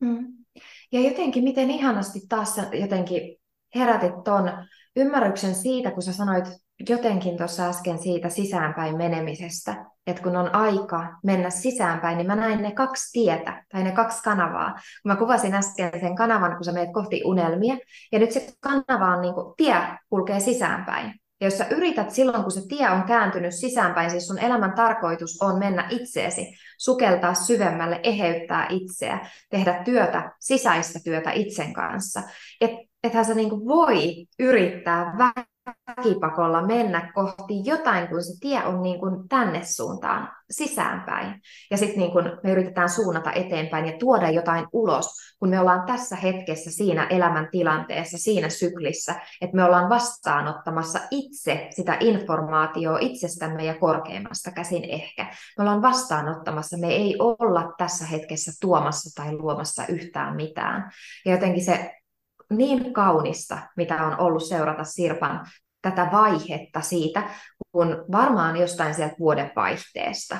Mm. Ja jotenkin, miten ihanasti taas jotenkin herätit tuon ymmärryksen siitä, kun sä sanoit jotenkin tuossa äsken siitä sisäänpäin menemisestä, että kun on aika mennä sisäänpäin, niin mä näin ne kaksi tietä tai ne kaksi kanavaa. Kun mä kuvasin äsken sen kanavan, kun sä menet kohti unelmia, ja nyt se kanava on niin kuin, tie kulkee sisäänpäin. Ja jos sä yrität silloin, kun se tie on kääntynyt sisäänpäin, siis sun elämän tarkoitus on mennä itseesi, sukeltaa syvemmälle, eheyttää itseä, tehdä työtä, sisäistä työtä itsen kanssa. Et, ethän sä niinku voi yrittää väkipakolla mennä kohti jotain, kun se tie on niin kuin tänne suuntaan, sisäänpäin. Ja sitten niin kuin me yritetään suunnata eteenpäin ja tuoda jotain ulos, kun me ollaan tässä hetkessä siinä elämän tilanteessa, siinä syklissä, että me ollaan vastaanottamassa itse sitä informaatiota itsestämme ja korkeimmasta käsin ehkä. Me ollaan vastaanottamassa, me ei olla tässä hetkessä tuomassa tai luomassa yhtään mitään. Ja jotenkin se niin kaunista, mitä on ollut seurata Sirpan tätä vaihetta siitä, kun varmaan jostain sieltä vuodenvaihteesta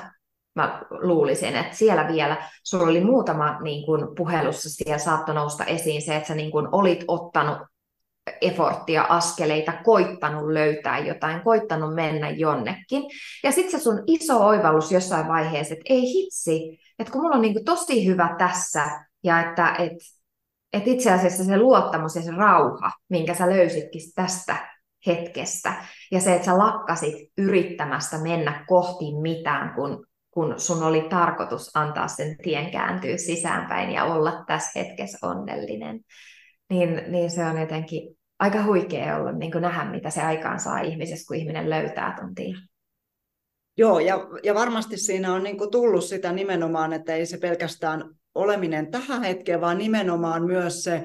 mä luulisin, että siellä vielä, sulla oli muutama niin kuin, puhelussa siellä saattoi nousta esiin se, että sä niin kuin, olit ottanut eforttia, askeleita, koittanut löytää jotain, koittanut mennä jonnekin. Ja sitten se sun iso oivallus jossain vaiheessa, että ei hitsi, että kun mulla on niin kuin, tosi hyvä tässä, ja että et, et itse asiassa se luottamus ja se rauha, minkä sä löysitkin tästä hetkestä. Ja se, että sä lakkasit yrittämästä mennä kohti mitään, kun, kun sun oli tarkoitus antaa sen tien kääntyä sisäänpäin ja olla tässä hetkessä onnellinen. Niin, niin se on jotenkin aika huikea ollut niin nähdä, mitä se aikaan saa ihmisessä, kun ihminen löytää ton tien. Joo, ja, ja varmasti siinä on niin kuin tullut sitä nimenomaan, että ei se pelkästään oleminen tähän hetkeen, vaan nimenomaan myös se,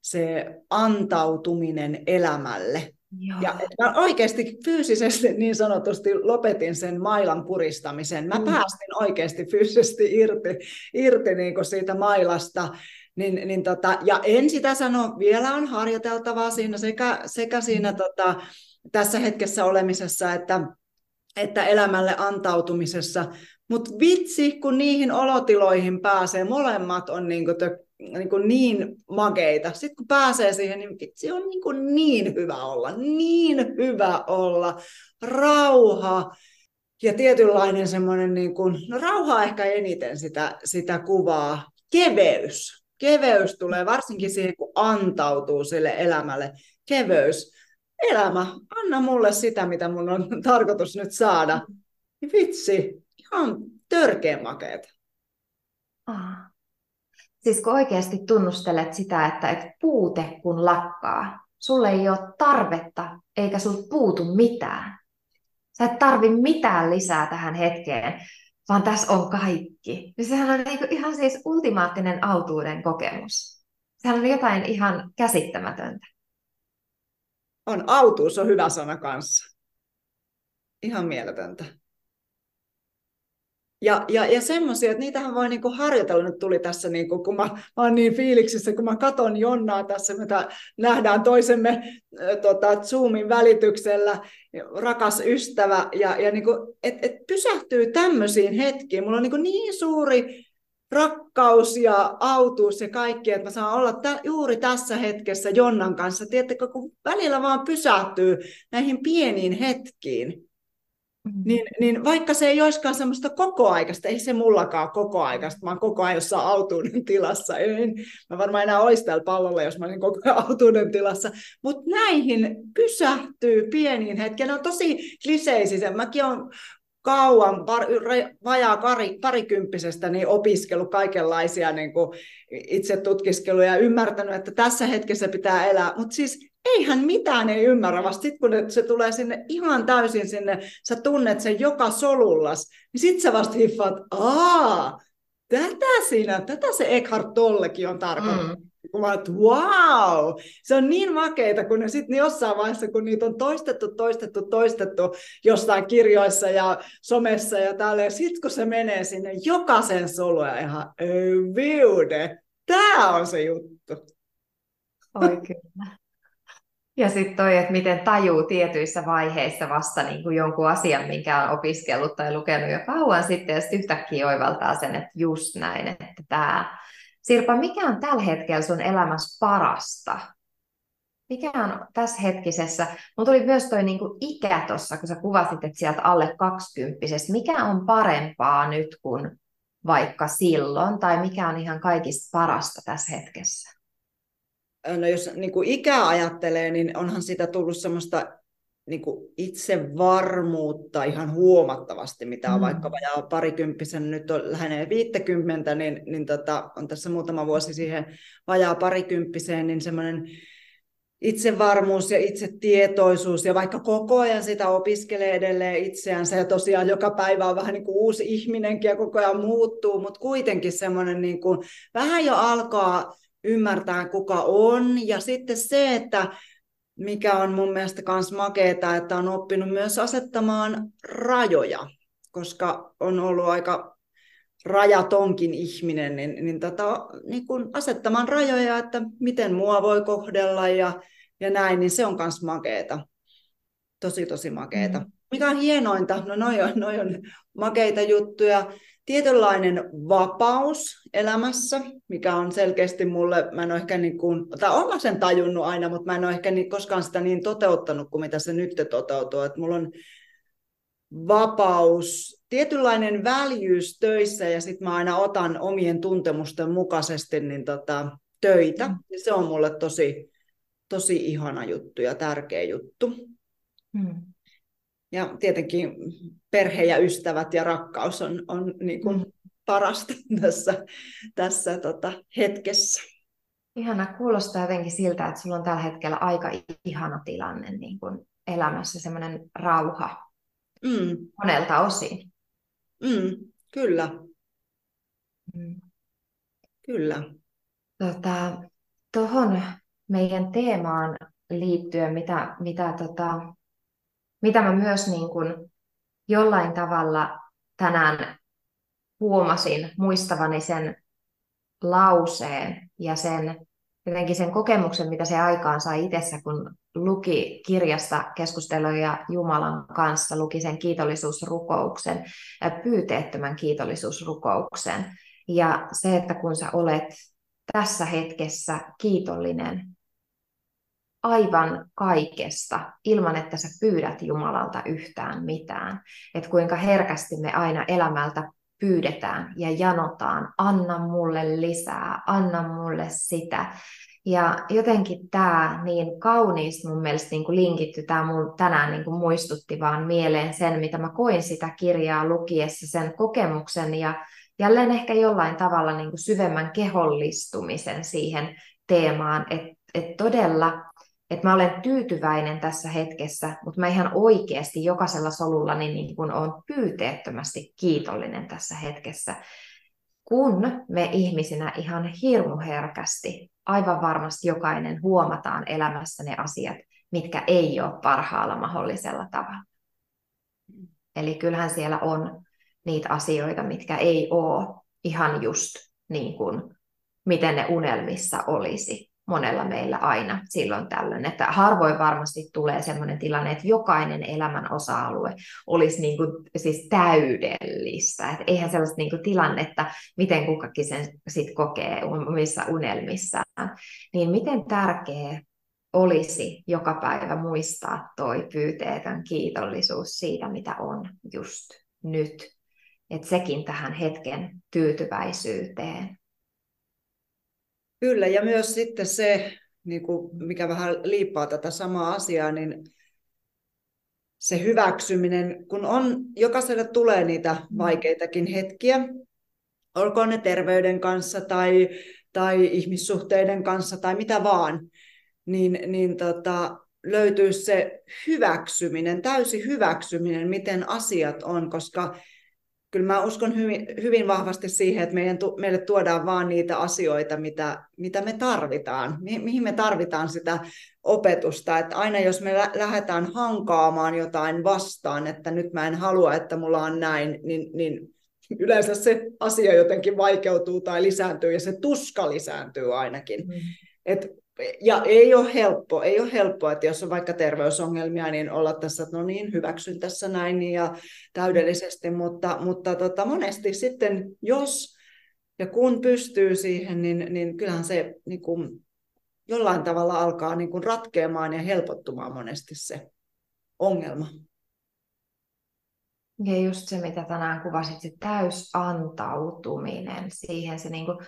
se antautuminen elämälle. Joo. Ja mä oikeasti fyysisesti niin sanotusti lopetin sen mailan puristamisen. Mä mm. päästin oikeasti fyysisesti irti, irti niin kuin siitä mailasta. Niin, niin tota, ja en sitä sano, vielä on harjoiteltavaa siinä sekä, sekä siinä mm. tota, tässä hetkessä olemisessa että, että elämälle antautumisessa. Mutta vitsi, kun niihin olotiloihin pääsee, molemmat on niin kuin niin, kuin niin makeita. Sitten kun pääsee siihen, niin vitsi on niin, kuin niin hyvä olla, niin hyvä olla. Rauha ja tietynlainen semmoinen, niin kuin, no rauha ehkä eniten sitä, sitä kuvaa, keveys. Keveys tulee varsinkin siihen, kun antautuu sille elämälle. Keveys. Elämä, anna mulle sitä, mitä mun on tarkoitus nyt saada. Vitsi, ihan törkeä makeeta. Ah. Siis kun oikeasti tunnustelet sitä, että et puute kun lakkaa, sulle ei ole tarvetta eikä sul puutu mitään. Sä et tarvi mitään lisää tähän hetkeen, vaan tässä on kaikki. Ja sehän on niinku ihan siis ultimaattinen autuuden kokemus. Sehän on jotain ihan käsittämätöntä. On, autuus on hyvä sana kanssa. Ihan mieletöntä. Ja, ja, ja semmoisia, että niitähän voi niinku harjoitella. Nyt tuli tässä, niinku, kun mä, mä oon niin fiiliksissä, kun mä katon Jonnaa tässä, mitä nähdään toisemme äh, tota, Zoomin välityksellä, rakas ystävä, ja, ja niinku, et, et pysähtyy tämmöisiin hetkiin. Mulla on niinku niin suuri rakkaus ja autuus ja kaikki, että mä saan olla tä- juuri tässä hetkessä Jonnan kanssa. Tiedättekö, kun välillä vaan pysähtyy näihin pieniin hetkiin, Mm. Niin, niin vaikka se ei olisikaan semmoista kokoaikaista, ei se mullakaan kokoaikaista, mä oon koko ajan jossain autuuden tilassa. En, mä varmaan enää olisi täällä pallolla, jos mä olisin koko ajan autuuden tilassa. Mutta näihin pysähtyy pieniin hetkiin. Ne on tosi kliseisiä. Mäkin olen kauan, par, vajaa pari, parikymppisestä, niin opiskellut kaikenlaisia niin itse tutkiskeluja ja ymmärtänyt, että tässä hetkessä pitää elää. Mutta siis eihän mitään ei ymmärrä, vasta sitten kun se tulee sinne ihan täysin sinne, sä tunnet sen joka solullas, niin sit sä vasta hiffaat, aa, tätä siinä, tätä se Eckhart Tollekin on tarkoittanut. Mm. Mä että wow, se on niin makeita, kun ne sitten jossain vaiheessa, kun niitä on toistettu, toistettu, toistettu jossain kirjoissa ja somessa ja täällä, ja sitten kun se menee sinne jokaisen soluja ihan, viude, tämä on se juttu. Oi kyllä. Ja sitten toi, että miten tajuu tietyissä vaiheissa vasta niin kuin jonkun asian, minkä on opiskellut tai lukenut jo kauan sitten, ja sitten yhtäkkiä oivaltaa sen, että just näin, että tämä. Sirpa, mikä on tällä hetkellä sun elämässä parasta? Mikä on tässä hetkisessä? Mulla tuli myös toi niin kuin ikä tuossa, kun sä kuvasit, että sieltä alle 20 Mikä on parempaa nyt kuin vaikka silloin, tai mikä on ihan kaikista parasta tässä hetkessä? No jos niin kuin ikää ajattelee, niin onhan sitä tullut semmoista niin kuin itsevarmuutta ihan huomattavasti, mitä on mm. vaikka vajaa parikymppisen, nyt on lähenee 50, niin, niin tota, on tässä muutama vuosi siihen vajaa parikymppiseen, niin semmoinen itsevarmuus ja itsetietoisuus, ja vaikka koko ajan sitä opiskelee edelleen itseänsä, ja tosiaan joka päivä on vähän niin kuin uusi ihminenkin, ja koko ajan muuttuu, mutta kuitenkin semmoinen niin kuin, vähän jo alkaa ymmärtää kuka on. Ja sitten se, että mikä on mun mielestä myös makeeta, että on oppinut myös asettamaan rajoja, koska on ollut aika rajatonkin ihminen, niin, niin, tota, niin kun asettamaan rajoja, että miten mua voi kohdella ja, ja näin, niin se on myös makeeta. Tosi, tosi makeeta. Mm. Mikä on hienointa? No noi on, noi on makeita juttuja tietynlainen vapaus elämässä, mikä on selkeästi mulle, mä en ole ehkä niin kuin, tai olen sen tajunnut aina, mutta mä en ole ehkä niin, koskaan sitä niin toteuttanut kuin mitä se nyt toteutuu, että mulla on vapaus, tietynlainen väljyys töissä ja sitten mä aina otan omien tuntemusten mukaisesti niin tota, töitä. Mm. Ja se on mulle tosi, tosi ihana juttu ja tärkeä juttu. Mm. Ja tietenkin perhe ja ystävät ja rakkaus on, on niin kuin mm. parasta tässä, tässä tota, hetkessä. Ihana, kuulostaa jotenkin siltä, että sulla on tällä hetkellä aika ihana tilanne niin kuin elämässä, semmoinen rauha mm. monelta osin. Mm, kyllä. Mm. Kyllä. Tota, tuohon meidän teemaan liittyen, mitä, mitä tota, mitä mä myös niin kuin jollain tavalla tänään huomasin muistavani sen lauseen ja sen jotenkin sen kokemuksen, mitä se aikaan sai itsessä, kun luki kirjasta keskusteluja Jumalan kanssa, luki sen kiitollisuusrukouksen, pyyteettömän kiitollisuusrukouksen. Ja se, että kun sä olet tässä hetkessä kiitollinen aivan kaikesta, ilman että sä pyydät Jumalalta yhtään mitään. Että kuinka herkästi me aina elämältä pyydetään ja janotaan, anna mulle lisää, anna mulle sitä. Ja jotenkin tämä niin kauniisti mun mielestä niin kuin linkitty, tämä mun tänään niin kuin muistutti vaan mieleen sen, mitä mä koin sitä kirjaa lukiessa, sen kokemuksen ja jälleen ehkä jollain tavalla niin kuin syvemmän kehollistumisen siihen teemaan, että et todella että mä olen tyytyväinen tässä hetkessä, mutta mä ihan oikeasti jokaisella solulla niin kuin olen pyyteettömästi kiitollinen tässä hetkessä, kun me ihmisinä ihan hirmuherkästi, aivan varmasti jokainen huomataan elämässä ne asiat, mitkä ei ole parhaalla mahdollisella tavalla. Eli kyllähän siellä on niitä asioita, mitkä ei ole ihan just niin kuin, miten ne unelmissa olisi monella meillä aina silloin tällöin. Että harvoin varmasti tulee sellainen tilanne, että jokainen elämän osa-alue olisi niin kuin, siis täydellistä. Että eihän sellaista niin kuin tilannetta, miten kukakin sen sit kokee omissa unelmissaan. Niin miten tärkeä olisi joka päivä muistaa toi pyyteetön kiitollisuus siitä, mitä on just nyt. Että sekin tähän hetken tyytyväisyyteen Kyllä, ja myös sitten se, niin kuin, mikä vähän liippaa tätä samaa asiaa, niin se hyväksyminen, kun on, jokaiselle tulee niitä vaikeitakin hetkiä, olkoon ne terveyden kanssa tai, tai ihmissuhteiden kanssa tai mitä vaan, niin, niin tota, löytyy se hyväksyminen, täysi hyväksyminen, miten asiat on, koska kyllä mä uskon hyvin, hyvin vahvasti siihen, että meidän, meille tuodaan vaan niitä asioita, mitä, mitä me tarvitaan, mi, mihin me tarvitaan sitä opetusta. Että aina jos me lä- lähdetään hankaamaan jotain vastaan, että nyt mä en halua, että mulla on näin, niin, niin yleensä se asia jotenkin vaikeutuu tai lisääntyy ja se tuska lisääntyy ainakin. Mm. Et ja ei ole helppo, ei ole helppo, että jos on vaikka terveysongelmia, niin olla tässä, että no niin, hyväksyn tässä näin ja täydellisesti, mutta, mutta tota, monesti sitten, jos ja kun pystyy siihen, niin, niin kyllähän se niin kuin, jollain tavalla alkaa niin kuin ratkeamaan ja helpottumaan monesti se ongelma. Ja just se, mitä tänään kuvasit, se täysantautuminen siihen, se niin kuin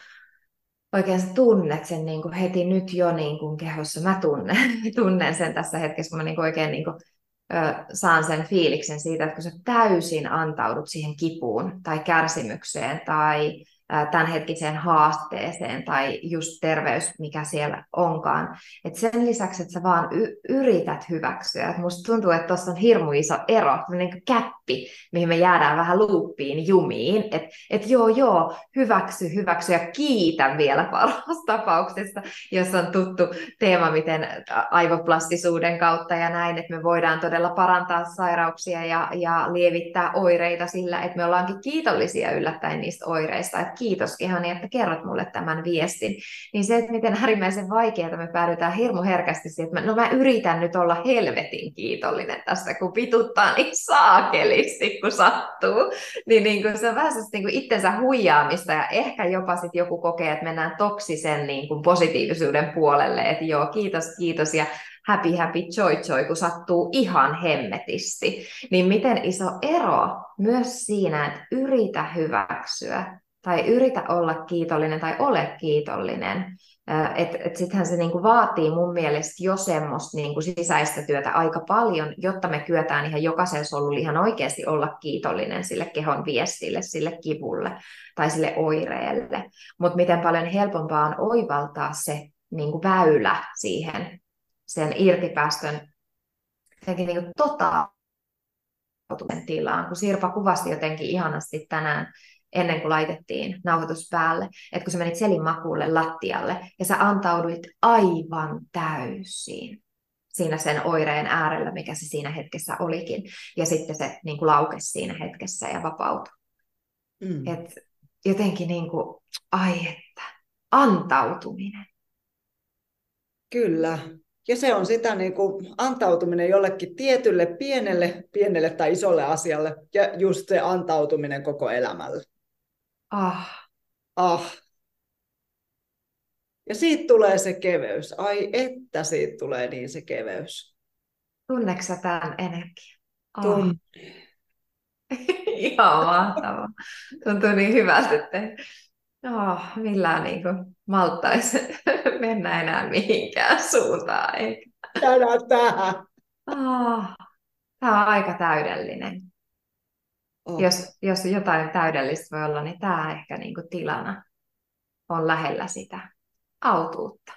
oikein sä tunnet sen niin kuin heti nyt jo niin kuin kehossa. Mä tunnen, tunnen sen tässä hetkessä, kun mä niin kuin oikein niin kuin, ö, saan sen fiiliksen siitä, että kun sä täysin antaudut siihen kipuun tai kärsimykseen tai tämänhetkiseen haasteeseen tai just terveys, mikä siellä onkaan. Et sen lisäksi, että sä vaan y- yrität hyväksyä. Et musta tuntuu, että tuossa on hirmu iso ero, niin käppi, mihin me jäädään vähän luuppiin, jumiin. Että et joo, joo, hyväksy, hyväksy ja kiitä vielä parhaassa tapauksessa, jos on tuttu teema, miten aivoplastisuuden kautta ja näin, että me voidaan todella parantaa sairauksia ja, ja lievittää oireita sillä, että me ollaankin kiitollisia yllättäen niistä oireista. Et kiitos Kehani, että kerrot mulle tämän viestin. Niin se, että miten äärimmäisen vaikeaa me päädytään hirmu herkästi siihen, että mä, no mä yritän nyt olla helvetin kiitollinen tästä, kun pituttaa niin saakelisti, kun sattuu. Niin, niin kuin se on vähän niin kuin itsensä huijaamista ja ehkä jopa sitten joku kokee, että mennään toksisen niin kuin positiivisuuden puolelle, että joo, kiitos, kiitos ja happy, happy, joy, joy, kun sattuu ihan hemmetisti. Niin miten iso ero myös siinä, että yritä hyväksyä tai yritä olla kiitollinen tai ole kiitollinen. Että et sittenhän se niinku vaatii mun mielestä jo semmoista niinku sisäistä työtä aika paljon, jotta me kyetään ihan jokaisen solulla ihan oikeasti olla kiitollinen sille kehon viestille, sille kivulle tai sille oireelle. Mutta miten paljon helpompaa on oivaltaa se niinku väylä siihen sen irtipäästön niinku totaalisen tilaan, kun Sirpa kuvasi jotenkin ihanasti tänään ennen kuin laitettiin nauhoitus päälle, että kun sä menit selimakuulle lattialle ja sä antauduit aivan täysin siinä sen oireen äärellä, mikä se siinä hetkessä olikin. Ja sitten se niin kuin laukesi siinä hetkessä ja vapautui. Mm. Et jotenkin niin kuin, ai että, antautuminen. Kyllä. Ja se on sitä niin kuin antautuminen jollekin tietylle pienelle, pienelle tai isolle asialle ja just se antautuminen koko elämälle. Ah. Ah. Ja siitä tulee se keveys. Ai että siitä tulee niin se keveys. Tunneeko tämän energian? Oh. Tun. Ihan mahtavaa. Tuntuu niin hyvältä, että oh, millään niin kuin malttaisi mennä enää mihinkään suuntaan. Eikä. Tänä tähän. Oh, tämä on aika täydellinen. Oh. Jos, jos jotain täydellistä voi olla, niin tämä ehkä niin kuin tilana on lähellä sitä autuutta.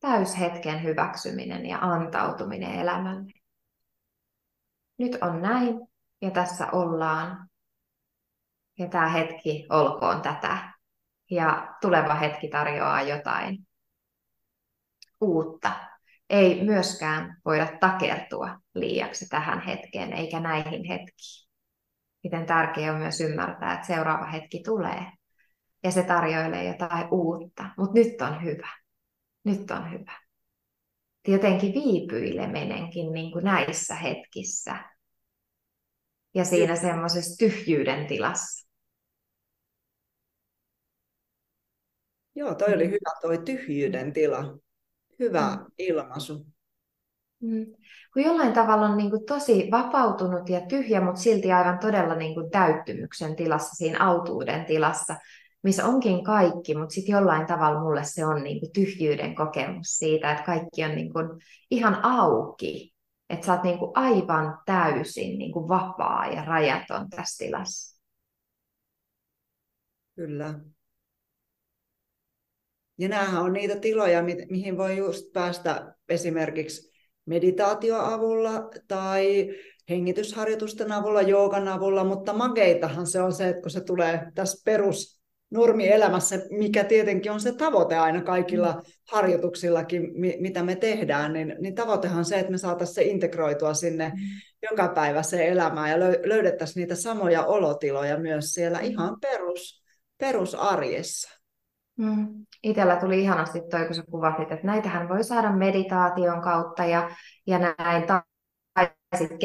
Täyshetken hyväksyminen ja antautuminen elämälle. Nyt on näin ja tässä ollaan. Ja tämä hetki olkoon tätä. Ja tuleva hetki tarjoaa jotain uutta. Ei myöskään voida takertua liiaksi tähän hetkeen eikä näihin hetkiin. Miten tärkeää on myös ymmärtää, että seuraava hetki tulee ja se tarjoilee jotain uutta, mutta nyt on hyvä. Nyt on hyvä. Jotenkin viipyileminenkin niin kuin näissä hetkissä ja siinä semmoisessa tyhjyyden tilassa. Joo, toi oli hyvä toi tyhjyyden tila. Hyvä mm. ilmaisu. Mm. Kun jollain tavalla on niin kuin tosi vapautunut ja tyhjä, mutta silti aivan todella niin kuin täyttymyksen tilassa, siinä autuuden tilassa, missä onkin kaikki, mutta sitten jollain tavalla mulle se on niin kuin tyhjyyden kokemus siitä, että kaikki on niin kuin ihan auki, että sä oot niin kuin aivan täysin niin kuin vapaa ja rajaton tässä tilassa. Kyllä. Ja näähän on niitä tiloja, mi- mihin voi just päästä esimerkiksi meditaatioavulla tai hengitysharjoitusten avulla, joogan avulla, mutta mageitahan se on se, että kun se tulee tässä perus normielämässä, mikä tietenkin on se tavoite aina kaikilla mm. harjoituksillakin, mitä me tehdään, niin, niin tavoitehan se, että me saataisiin se integroitua sinne mm. joka päivä se elämään ja löydettäisiin niitä samoja olotiloja myös siellä mm. ihan perus, perusarjessa. Mm. Itellä tuli ihanasti toi, kun sä kuvasit, että näitähän voi saada meditaation kautta ja, ja näin, tai sitten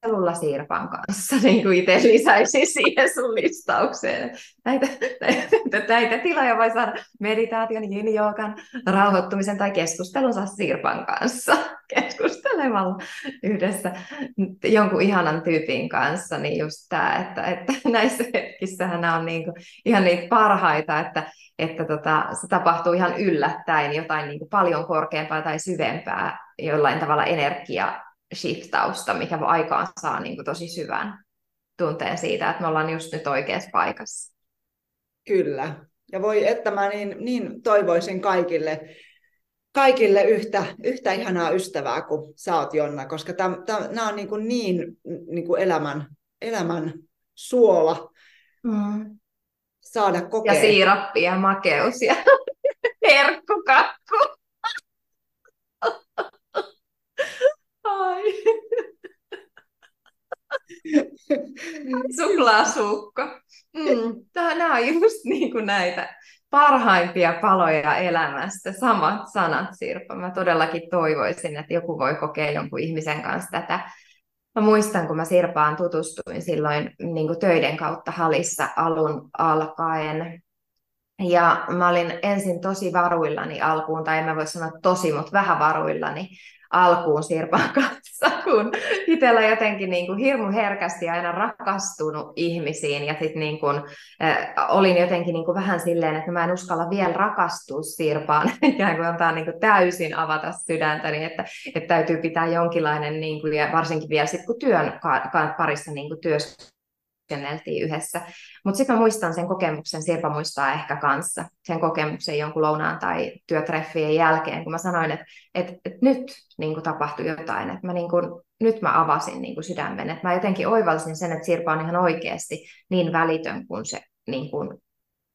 keskustelulla Sirpan kanssa, niin kuin itse lisäisin siihen sun listaukseen. Näitä, näitä, näitä tiloja voi saada meditaation, yin rauhoittumisen tai keskustelun saa Sirpan kanssa keskustelemalla yhdessä jonkun ihanan tyypin kanssa, niin just tämä, että, että näissä hetkissähän nämä on niin kuin ihan niitä parhaita, että, että tota, se tapahtuu ihan yllättäen jotain niin kuin paljon korkeampaa tai syvempää jollain tavalla energia shiftausta, mikä aikaan saa niin kuin tosi syvän tunteen siitä, että me ollaan just nyt oikeassa paikassa. Kyllä. Ja voi, että mä niin, niin toivoisin kaikille, kaikille yhtä, yhtä ihanaa ystävää kuin sä oot, Jonna, koska nämä on niin, kuin niin, niin kuin elämän, elämän suola mm. saada kokea. Ja siirappi ja makeus ja herkkukakku. Ai. Suklaasukko. Mm. Nämä on just niin kuin näitä parhaimpia paloja elämästä. Samat sanat, Sirpa. Mä todellakin toivoisin, että joku voi kokea jonkun ihmisen kanssa tätä. Mä muistan, kun mä Sirpaan tutustuin silloin niin kuin töiden kautta Halissa alun alkaen. Ja mä olin ensin tosi varuillani alkuun, tai en mä voi sanoa tosi, mutta vähän varuillani alkuun Sirpan kanssa, kun itsellä jotenkin niin kuin hirmu herkästi aina rakastunut ihmisiin. Ja sitten niin kuin, äh, olin jotenkin niin kuin vähän silleen, että mä en uskalla vielä rakastua Sirpaan, ikään kuin antaa niin kuin täysin avata sydäntäni, että, että täytyy pitää jonkinlainen, niin kuin, ja varsinkin vielä sitten kun työn parissa niin kuin työskentelyä työskenneltiin yhdessä. Mutta sitten mä muistan sen kokemuksen, Sirpa muistaa ehkä kanssa, sen kokemuksen jonkun lounaan tai työtreffien jälkeen, kun mä sanoin, että et, et nyt niin tapahtui jotain, että mä niin kun, nyt mä avasin niin sydämen, että mä jotenkin oivalsin sen, että Sirpa on ihan oikeasti niin välitön kuin se niin kun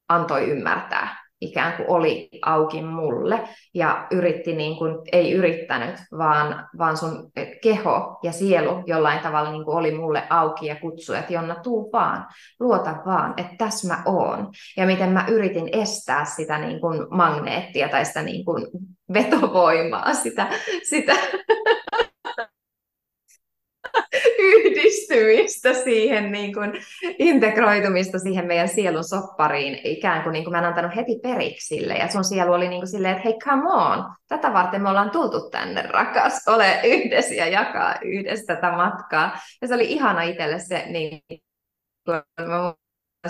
antoi ymmärtää ikään kuin oli auki mulle ja yritti niin kuin, ei yrittänyt, vaan, vaan sun keho ja sielu jollain tavalla niin kuin oli mulle auki ja kutsui, että Jonna, tuu vaan, luota vaan, että tässä mä oon. Ja miten mä yritin estää sitä niin kuin magneettia tai sitä niin kuin vetovoimaa, sitä, sitä sivistämistä siihen niin kuin, integroitumista siihen meidän sielun soppariin, ikään kuin, niin kuin mä en antanut heti periksi sille, ja sun sielu oli niin kuin silleen, että hei come on, tätä varten me ollaan tultu tänne, rakas, ole yhdessä ja jakaa yhdessä tätä matkaa, ja se oli ihana itselle se, niin kuin,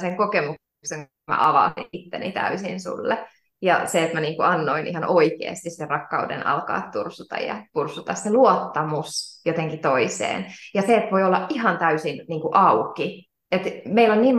sen kokemuksen, mä avasin itteni täysin sulle, ja se, että mä niin kuin annoin ihan oikeasti sen rakkauden alkaa tursuta ja pursuta se luottamus jotenkin toiseen. Ja se, että voi olla ihan täysin niin kuin auki. että meillä on niin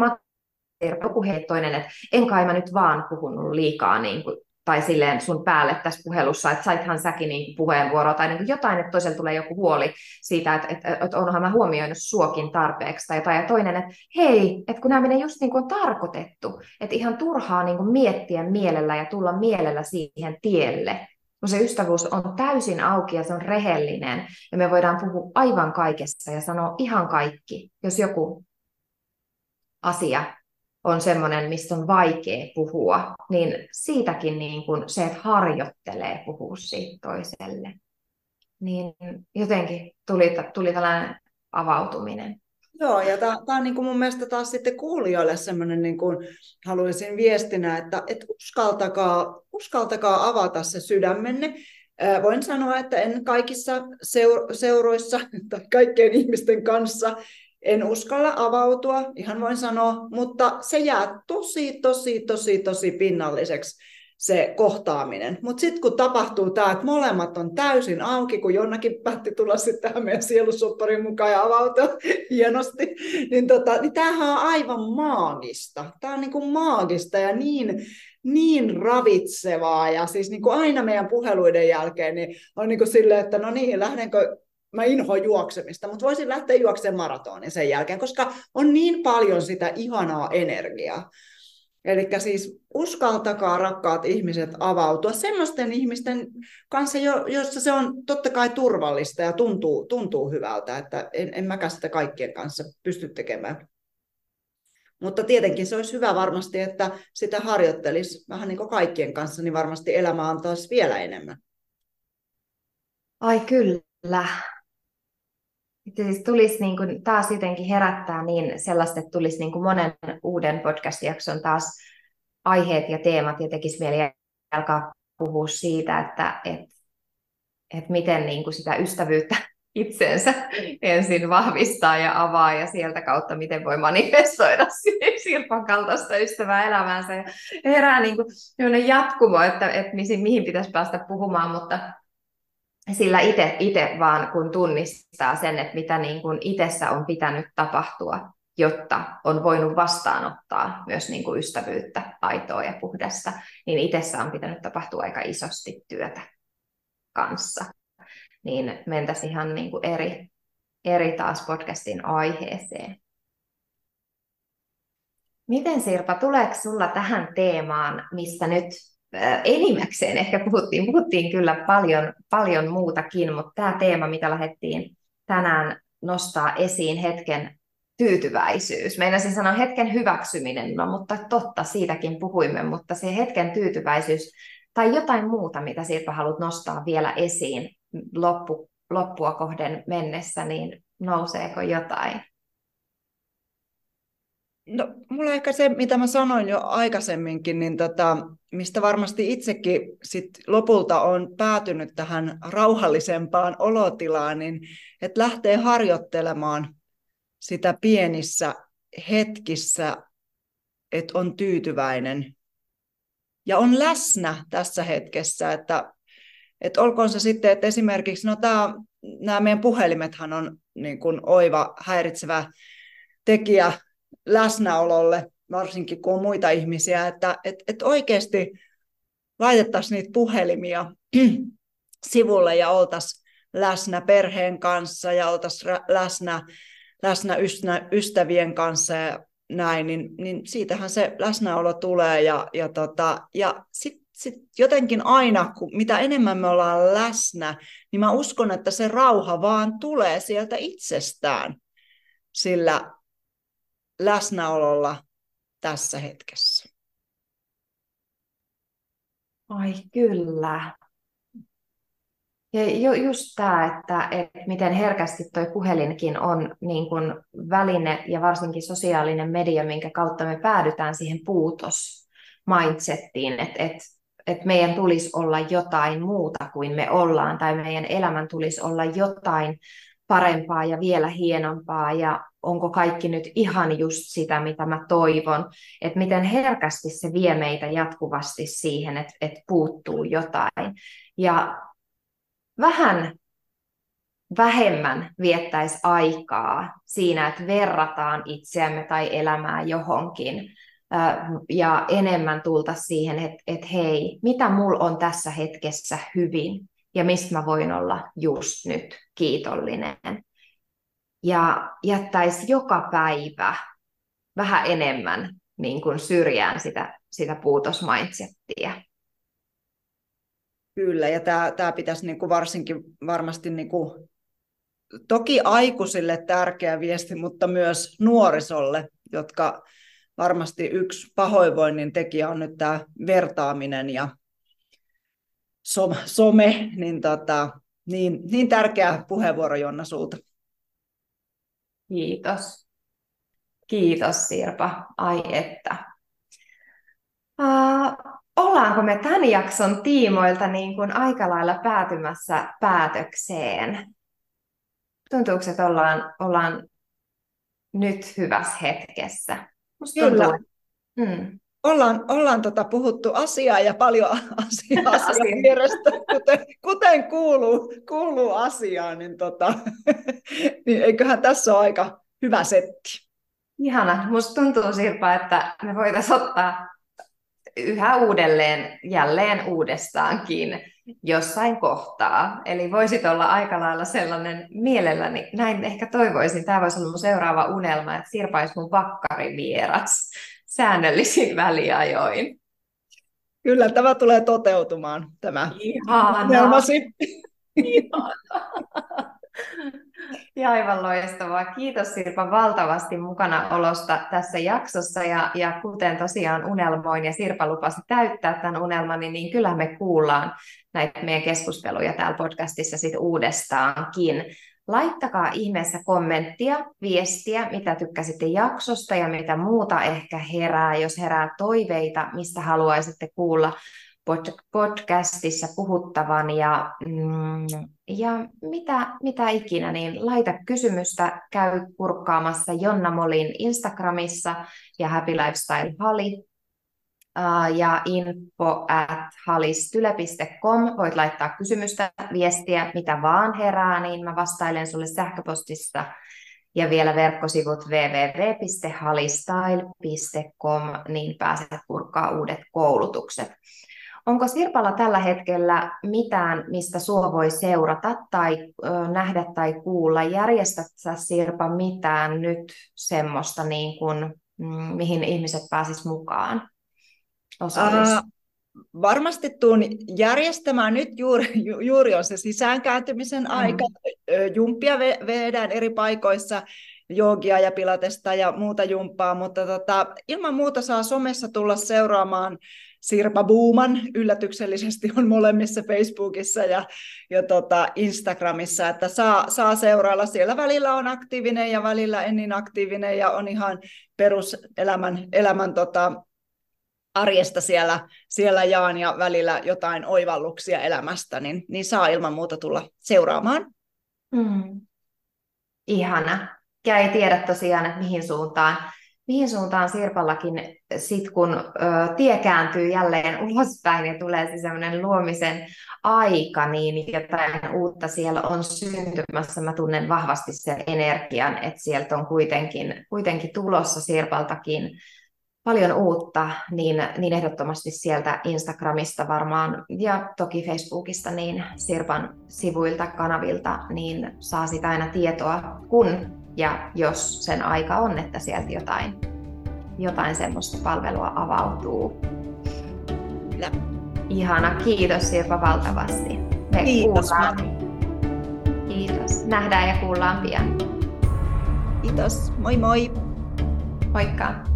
joku toinen, että en kai mä nyt vaan puhunut liikaa niin kuin tai silleen sun päälle tässä puhelussa, että saithan säkin niin puheenvuoro tai niin jotain, että toisella tulee joku huoli siitä, että, että, että onhan mä huomioinut suokin tarpeeksi tai jotain. Ja toinen, että hei, että kun nämä menee just niin kuin on tarkoitettu, että ihan turhaa niin kuin miettiä mielellä ja tulla mielellä siihen tielle, kun se ystävyys on täysin auki ja se on rehellinen ja me voidaan puhua aivan kaikessa ja sanoa ihan kaikki, jos joku asia on semmoinen, mistä on vaikea puhua, niin siitäkin niin kuin se, että harjoittelee puhua siitä toiselle, niin jotenkin tuli, tuli tällainen avautuminen. Joo, ja tämä on niin kuin mun mielestä taas sitten kuulijoille semmoinen, niin kuin haluaisin viestinä, että, että uskaltakaa, uskaltakaa avata se sydämenne. Voin sanoa, että en kaikissa seuroissa tai kaikkien ihmisten kanssa en uskalla avautua, ihan voin sanoa, mutta se jää tosi, tosi, tosi, tosi pinnalliseksi se kohtaaminen. Mutta sitten kun tapahtuu tämä, että molemmat on täysin auki, kun jonnakin päätti tulla sitten tähän meidän sielusopparin mukaan ja avautua hienosti, niin, tota, niin tämähän on aivan maagista. Tämä on niinku maagista ja niin, niin ravitsevaa. Ja siis niinku aina meidän puheluiden jälkeen niin on niinku silleen, että no niin, lähdenkö mä inhoan juoksemista, mutta voisin lähteä juoksemaan maratonin sen jälkeen, koska on niin paljon sitä ihanaa energiaa. Eli siis uskaltakaa rakkaat ihmiset avautua semmoisten ihmisten kanssa, joissa se on totta kai turvallista ja tuntuu, tuntuu hyvältä, että en, en mäkään sitä kaikkien kanssa pysty tekemään. Mutta tietenkin se olisi hyvä varmasti, että sitä harjoittelisi vähän niin kuin kaikkien kanssa, niin varmasti elämä antaisi vielä enemmän. Ai kyllä, siis tulisi niin kuin taas jotenkin herättää niin sellaista, että tulisi niin kuin monen uuden podcast-jakson taas aiheet ja teemat ja tekisi mieli alkaa puhua siitä, että et, et miten niin kuin sitä ystävyyttä itseensä ensin vahvistaa ja avaa ja sieltä kautta miten voi manifestoida Sirpan kaltaista ystävää elämäänsä. Ja herää niin kuin jatkumo, että, että mihin pitäisi päästä puhumaan, mutta sillä itse vaan kun tunnistaa sen, että mitä niin kuin itsessä on pitänyt tapahtua, jotta on voinut vastaanottaa myös niin kuin ystävyyttä, aitoa ja puhdasta, niin itsessä on pitänyt tapahtua aika isosti työtä kanssa. Niin mentäisiin ihan niin kuin eri, eri taas podcastin aiheeseen. Miten Sirpa, tuleeko sulla tähän teemaan, mistä nyt enimmäkseen ehkä puhuttiin, puhuttiin kyllä paljon, paljon muutakin, mutta tämä teema, mitä lähdettiin tänään nostaa esiin hetken tyytyväisyys. Meinasin sanoa hetken hyväksyminen, no, mutta totta, siitäkin puhuimme, mutta se hetken tyytyväisyys tai jotain muuta, mitä Sirpa haluat nostaa vielä esiin loppu, loppua kohden mennessä, niin nouseeko jotain? No, mulla ehkä se, mitä mä sanoin jo aikaisemminkin, niin tota, mistä varmasti itsekin sit lopulta on päätynyt tähän rauhallisempaan olotilaan, niin että lähtee harjoittelemaan sitä pienissä hetkissä, että on tyytyväinen. Ja on läsnä tässä hetkessä, että, että olkoon se sitten, että esimerkiksi no tämä, nämä meidän puhelimethan on niin kuin oiva häiritsevä tekijä läsnäololle, varsinkin kun on muita ihmisiä, että et, et oikeasti laitettaisiin niitä puhelimia sivulle ja oltaisiin läsnä perheen kanssa ja oltaisiin läsnä, läsnä ystävien kanssa ja näin, niin, niin siitähän se läsnäolo tulee ja, ja, tota, ja sitten sit jotenkin aina, kun mitä enemmän me ollaan läsnä, niin mä uskon, että se rauha vaan tulee sieltä itsestään, sillä läsnäololla tässä hetkessä. Ai kyllä. Ja ju, just tämä, että, että miten herkästi tuo puhelinkin on niin kuin väline ja varsinkin sosiaalinen media, minkä kautta me päädytään siihen puutos mindsettiin, että, että, että meidän tulisi olla jotain muuta kuin me ollaan, tai meidän elämän tulisi olla jotain parempaa ja vielä hienompaa, ja onko kaikki nyt ihan just sitä, mitä mä toivon, että miten herkästi se vie meitä jatkuvasti siihen, että, että puuttuu jotain. Ja vähän vähemmän viettäisi aikaa siinä, että verrataan itseämme tai elämää johonkin, ja enemmän tulta siihen, että, että hei, mitä mulla on tässä hetkessä hyvin, ja mistä mä voin olla just nyt kiitollinen. Ja jättäisi joka päivä vähän enemmän niin kuin syrjään sitä, sitä puutosmindsettiä. Kyllä, ja tämä, tämä pitäisi niin kuin varsinkin varmasti niin kuin, toki aikuisille tärkeä viesti, mutta myös nuorisolle, jotka varmasti yksi pahoinvoinnin tekijä on nyt tämä vertaaminen ja some, niin, tota, niin, niin tärkeä puheenvuoro Jonna sulta. Kiitos. Kiitos Sirpa. Ai että. Uh, ollaanko me tämän jakson tiimoilta niin kuin aika lailla päätymässä päätökseen? Tuntuuko, että ollaan, ollaan nyt hyvässä hetkessä? Musta Kyllä. Tuntuu, hmm ollaan, ollaan tota puhuttu asiaa ja paljon asiaa asian vierestä, kuten, kuten kuuluu, kuuluu asiaan, niin, tota, niin eiköhän tässä ole aika hyvä setti. Ihana. Musta tuntuu Sirpa, että me voitaisiin ottaa yhä uudelleen, jälleen uudestaankin jossain kohtaa. Eli voisit olla aika lailla sellainen mielelläni, näin ehkä toivoisin, tämä voisi olla mun seuraava unelma, että Sirpa olisi mun vakkarivieras säännöllisin väliajoin. Kyllä tämä tulee toteutumaan, tämä unelmasi. Ja aivan loistavaa. Kiitos Sirpa valtavasti mukana olosta tässä jaksossa. Ja, ja kuten tosiaan unelmoin ja Sirpa lupasi täyttää tämän unelman, niin, niin kyllä me kuullaan näitä meidän keskusteluja täällä podcastissa sit uudestaankin. Laittakaa ihmeessä kommenttia, viestiä, mitä tykkäsitte jaksosta ja mitä muuta ehkä herää, jos herää toiveita, mistä haluaisitte kuulla podcastissa puhuttavan ja, mm, ja mitä, mitä ikinä, niin laita kysymystä, käy kurkkaamassa Jonna Molin Instagramissa ja Happy Lifestyle Hali ja info at halistyle.com. Voit laittaa kysymystä, viestiä, mitä vaan herää, niin mä vastailen sulle sähköpostista. Ja vielä verkkosivut www.halistyle.com, niin pääset purkaa uudet koulutukset. Onko Sirpalla tällä hetkellä mitään, mistä sua voi seurata tai ö, nähdä tai kuulla? Järjestät sä Sirpa mitään nyt semmoista, niin kuin, mm, mihin ihmiset pääsis mukaan? Varmasti tuun järjestämään nyt juuri, ju, juuri on se sisäänkääntymisen mm. aika. Jumppia vedään eri paikoissa, joogia ja pilatesta ja muuta jumppaa, mutta tota, ilman muuta saa somessa tulla seuraamaan Sirpa Buuman yllätyksellisesti on molemmissa Facebookissa ja, ja tota Instagramissa, että saa, saa seurailla. Siellä välillä on aktiivinen ja välillä en niin aktiivinen ja on ihan peruselämän elämän tota, arjesta siellä, siellä jaan ja välillä jotain oivalluksia elämästä, niin, niin saa ilman muuta tulla seuraamaan. Mm. Ihana. Ja ei tiedä tosiaan, että mihin suuntaan, mihin suuntaan Sirpallakin sit kun ö, tie kääntyy jälleen ulospäin ja tulee se semmoinen luomisen aika, niin jotain uutta siellä on syntymässä. Mä tunnen vahvasti sen energian, että sieltä on kuitenkin, kuitenkin tulossa Sirpaltakin paljon uutta, niin, niin ehdottomasti sieltä Instagramista varmaan ja toki Facebookista, niin Sirpan sivuilta, kanavilta, niin saa sitä aina tietoa, kun ja jos sen aika on, että sieltä jotain, jotain semmoista palvelua avautuu. Kyllä. Ihana, kiitos Sirpa valtavasti. Me kiitos. Kuullaan. Kiitos. Nähdään ja kuullaan pian. Kiitos. Moi moi. Moikka.